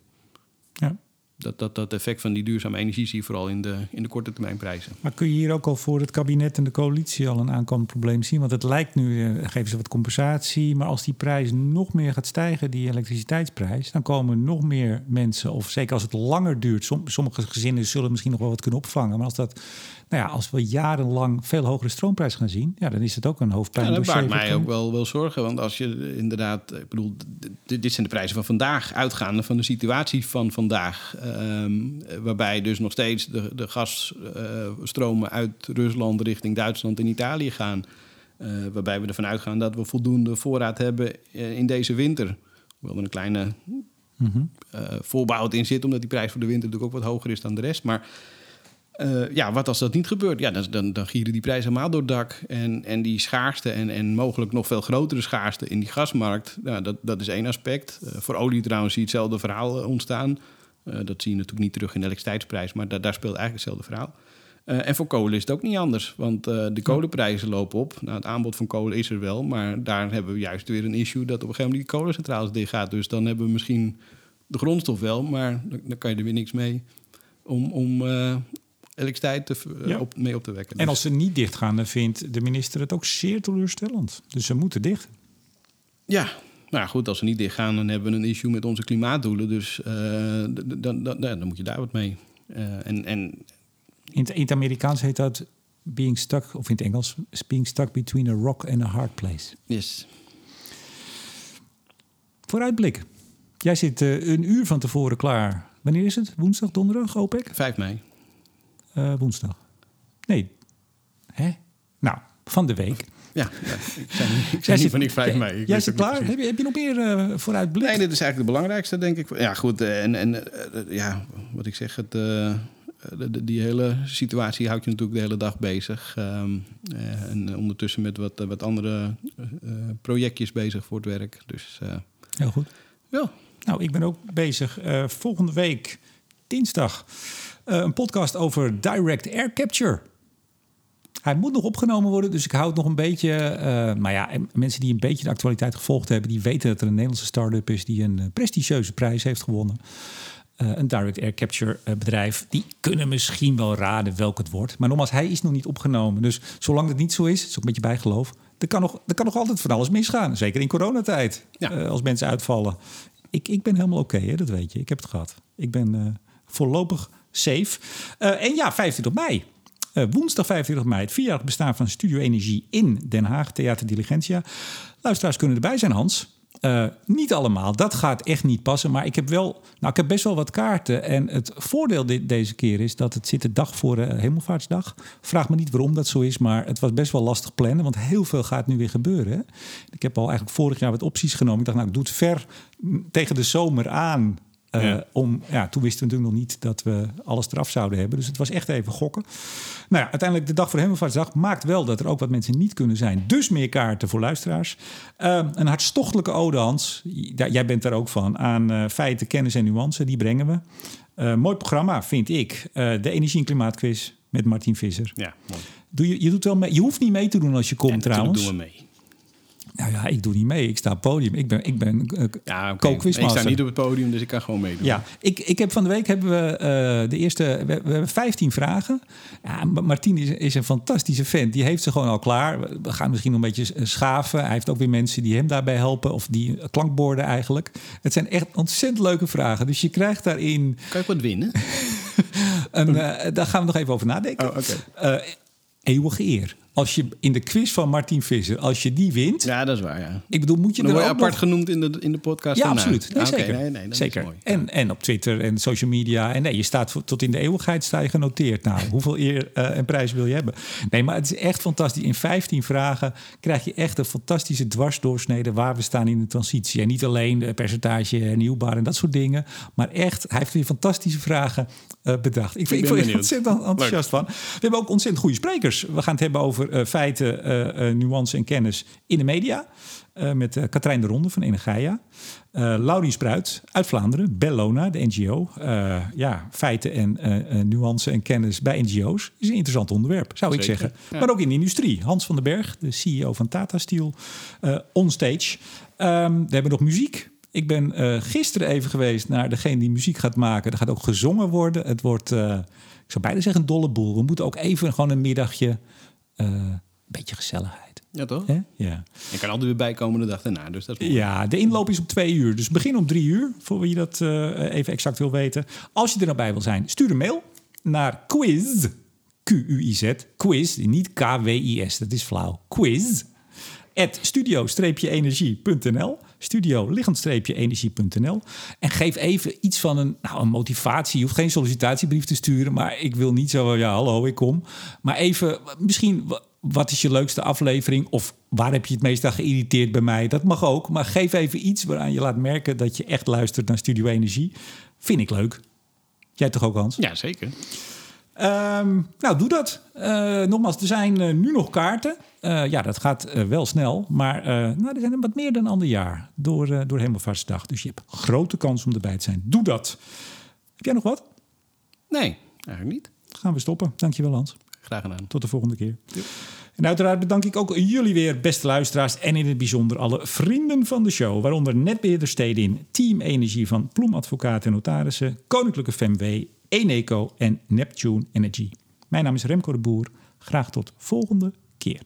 Ja. Dat, dat, dat effect van die duurzame energie zie je vooral in de, in de korte termijn prijzen. Maar kun je hier ook al voor het kabinet en de coalitie al een aankomend probleem zien? Want het lijkt nu, eh, geven ze wat compensatie. Maar als die prijs nog meer gaat stijgen, die elektriciteitsprijs, dan komen nog meer mensen. Of zeker als het langer duurt. som- sommige gezinnen zullen misschien nog wel wat kunnen opvangen. Maar als, dat, nou ja, als we jarenlang veel hogere stroomprijs gaan zien, ja, dan is het ook een hoofdpijn. Ja, dat baart mij ook wel, wel zorgen. Want als je inderdaad, ik bedoel, dit zijn de prijzen van vandaag, uitgaande van de situatie van vandaag. Ehm, waarbij dus nog steeds de, de gasstromen uit Rusland richting Duitsland en Italië gaan. Eh, waarbij we ervan uitgaan dat we voldoende voorraad hebben eh, in deze winter. Hoewel er een kleine eh voorbouw in zit, omdat die prijs voor de winter natuurlijk ook wat hoger is dan de rest. Maar ja, wat als dat niet gebeurt? Ja, dan, dan, dan gieren die prijzen helemaal door het dak. En, en die schaarste en, en mogelijk nog veel grotere schaarste in die gasmarkt, nou, dat, dat is één aspect. Voor olie trouwens zie je hetzelfde verhaal ontstaan. Eh, dat zie je natuurlijk niet terug in de elektriciteitsprijs, maar da- daar speelt eigenlijk hetzelfde verhaal. Eh, en voor kolen is het ook niet anders, want eh, de kolenprijzen lopen op. Nou, het aanbod van kolen is er wel, maar daar hebben we juist weer een issue dat op een gegeven moment die kolencentrales dicht gaat. Dus dan hebben we misschien de grondstof wel, maar dan, dan kan je er weer niks mee om, om elektriciteit te, v- Ja. op, mee op te wekken. En Dus- als ze niet dicht gaan, dan vindt de minister het ook zeer teleurstellend. Dus ze moeten dicht. Ja, nou goed, als ze niet dicht gaan, dan hebben we een issue met onze klimaatdoelen. Dus eh, dan, dan, ja, dan moet je daar wat mee. Eh, en, en In het, in het Amerikaans heet dat being stuck, of in het Engels, being stuck between a rock and a hard place. yes. Vooruitblik. Jij zit eh, een uur van tevoren klaar. Wanneer is het? Woensdag, donderdag, OPEC? 5 mei. Woensdag. Nee. Hè? Nou, van de week. Ja, ja, ik zei, niet- ik Jij zei niet zit- van ik 5 mei. Ik Jij zit klaar? Heb je, heb je nog meer eh, vooruitblik? Nee, dit is eigenlijk de belangrijkste, denk ik. Ja, goed. eh, En, en eh, ja, wat ik zeg, het, de- die hele situatie houdt je natuurlijk de hele dag bezig. Ehm, eh, en ondertussen met wat, wat andere projectjes bezig voor het werk. Dus Heel goed. ja, Nou, ik ben ook bezig volgende week, dinsdag, een podcast over direct air capture. Hij moet nog opgenomen worden, dus ik hou het nog een beetje. eh, maar ja, en mensen die een beetje de actualiteit gevolgd hebben, die weten dat er een Nederlandse start-up is die een eh, prestigieuze prijs heeft gewonnen. Eh, een direct air capture bedrijf. Die kunnen misschien wel raden welk het wordt. Maar nogmaals, hij is nog niet opgenomen. Dus zolang het niet zo is, het is ook een beetje bijgeloof. Er kan nog, er kan nog altijd van alles misgaan. Zeker in coronatijd. Ja. als mensen uitvallen. Ik, ik ben helemaal oké, dat weet je. Ik heb het gehad. Ik ben voorlopig safe. En ja, 25 mei. Eh, woensdag 25 mei, het vierjarig bestaan van Studio Energie in Den Haag, Theater Diligentia. Luisteraars kunnen erbij zijn, Hans. Eh, niet allemaal, dat gaat echt niet passen. Maar ik heb wel, nou, ik heb best wel wat kaarten. En het voordeel dit, deze keer is dat het zit de dag voor eh, Hemelvaartsdag. Vraag me niet waarom dat zo is, maar het was best wel lastig plannen. Want heel veel gaat nu weer gebeuren. Ik heb al eigenlijk vorig jaar wat opties genomen. Ik dacht, nou, ik doe het ver tegen de zomer aan. Eh, Ja. om, ja, toen wisten we natuurlijk nog niet dat we alles eraf zouden hebben. Dus het was echt even gokken. Nou ja, uiteindelijk de dag voor Hemelvaartsdag maakt wel dat er ook wat mensen niet kunnen zijn. Dus meer kaarten voor luisteraars. Eh, een hartstochtelijke ode, Hans. Jij bent daar ook van. Aan eh, feiten, kennis en nuance. Die brengen we. Mooi programma, vind ik. De Energie- en Klimaatquiz met Martin Visser. Ja, mooi. Doe je, je, doet wel mee. je hoeft niet mee te doen als je komt Ja, natuurlijk trouwens. doen we mee. Nou ja, ik doe niet mee. Ik sta op het podium. Ik ben, ik ben eh, Ja. Ik sta niet op het podium, dus ik kan gewoon meedoen. Ja, ik, ik heb van de week hebben we eh, de eerste. We, we hebben 15 vragen. Ja, Ma- Martien is, is een fantastische vent. Die heeft ze gewoon al klaar. We gaan misschien nog een beetje eh, schaven. Hij heeft ook weer mensen die hem daarbij helpen. Of die klankborden eigenlijk. Het zijn echt ontzettend leuke vragen. Dus je krijgt daarin. Kan ik wat winnen? *laughs* Eh, daar gaan we nog even over nadenken. Oh, eeuwige eer. Als je in de quiz van Martin Visser, als je die wint. Ja, dat is waar, ja. Ik bedoel, moet je Dan er word je apart nog... genoemd in de, in de podcast Ja, absoluut. Nee, Ah, zeker. Nee, nee, dat zeker. Is mooi. En, en op Twitter en social media. En nee, je staat voor- tot in de eeuwigheid sta je genoteerd. Nou, *laughs* hoeveel eer eh, en prijs wil je hebben? Nee, maar het is echt fantastisch. In 15 vragen krijg je echt een fantastische dwarsdoorsnede waar we staan in de transitie. En niet alleen de percentage hernieuwbaar en dat soort dingen. Maar echt, hij heeft weer fantastische vragen eh, bedacht. Ik, ben ik word er ontzettend enthousiast van. We hebben ook ontzettend goede sprekers. We gaan het hebben over eh, feiten, eh, eh, nuance en kennis in de media. Met Katrijn de Ronde van Energia. Laurie Spruit uit Vlaanderen. Bellona, de NGO. Ja, feiten en nuance en kennis bij NGO's is een interessant onderwerp, zou ik zeggen. ja. Maar ook in de industrie. Hans van den Berg, de CEO van Tata Steel, onstage. Ehm, we hebben nog muziek. Ik ben gisteren even geweest naar degene die muziek gaat maken. Er gaat ook gezongen worden. Het wordt, ik zou bijna zeggen, een dolle boel. We moeten ook even gewoon een middagje, een beetje gezelligheid. Ja, toch? Ja. Je kan altijd weer bijkomen de dag daarna, dus dat is ja, de inloop is om twee uur. Dus begin om drie uur, voor wie dat eh, even exact wil weten. Als je er nou bij wil zijn, stuur een mail naar quiz, Q-U-I-Z, quiz, niet K-W-I-S, dat is flauw, quiz, at studio-energie.nl, studio-energie.nl. En geef even iets van een, nou, een motivatie. Je hoeft geen sollicitatiebrief te sturen, maar ik wil niet zo, ja, hallo, ik kom. Maar even, misschien, wa- wat is je leukste aflevering? Of waar heb je het meest aan geïrriteerd bij mij? Dat mag ook, maar geef even iets waaraan je laat merken dat je echt luistert naar Studio Energie. Vind ik leuk. Jij toch ook, Hans? Ja, zeker. Ehm, nou, doe dat. Eh, nogmaals, er zijn eh, nu nog kaarten. Eh, ja, dat gaat wel snel. Maar nou, er zijn er wat meer dan ander jaar door, door Hemelvaartsdag. Dus je hebt grote kans om erbij te zijn. Doe dat. Heb jij nog wat? Nee, eigenlijk niet. Gaan we stoppen. Dankjewel, Hans. Graag gedaan. Tot de volgende keer. En uiteraard bedank ik ook jullie weer, beste luisteraars. En in het bijzonder alle vrienden van de show. Waaronder Netbeheerder Stedin, Team Energie van Ploem Advocaten en Notarissen, Koninklijke FMW, Eneco en Neptune Energy. Mijn naam is Remco de Boer. Graag tot volgende keer.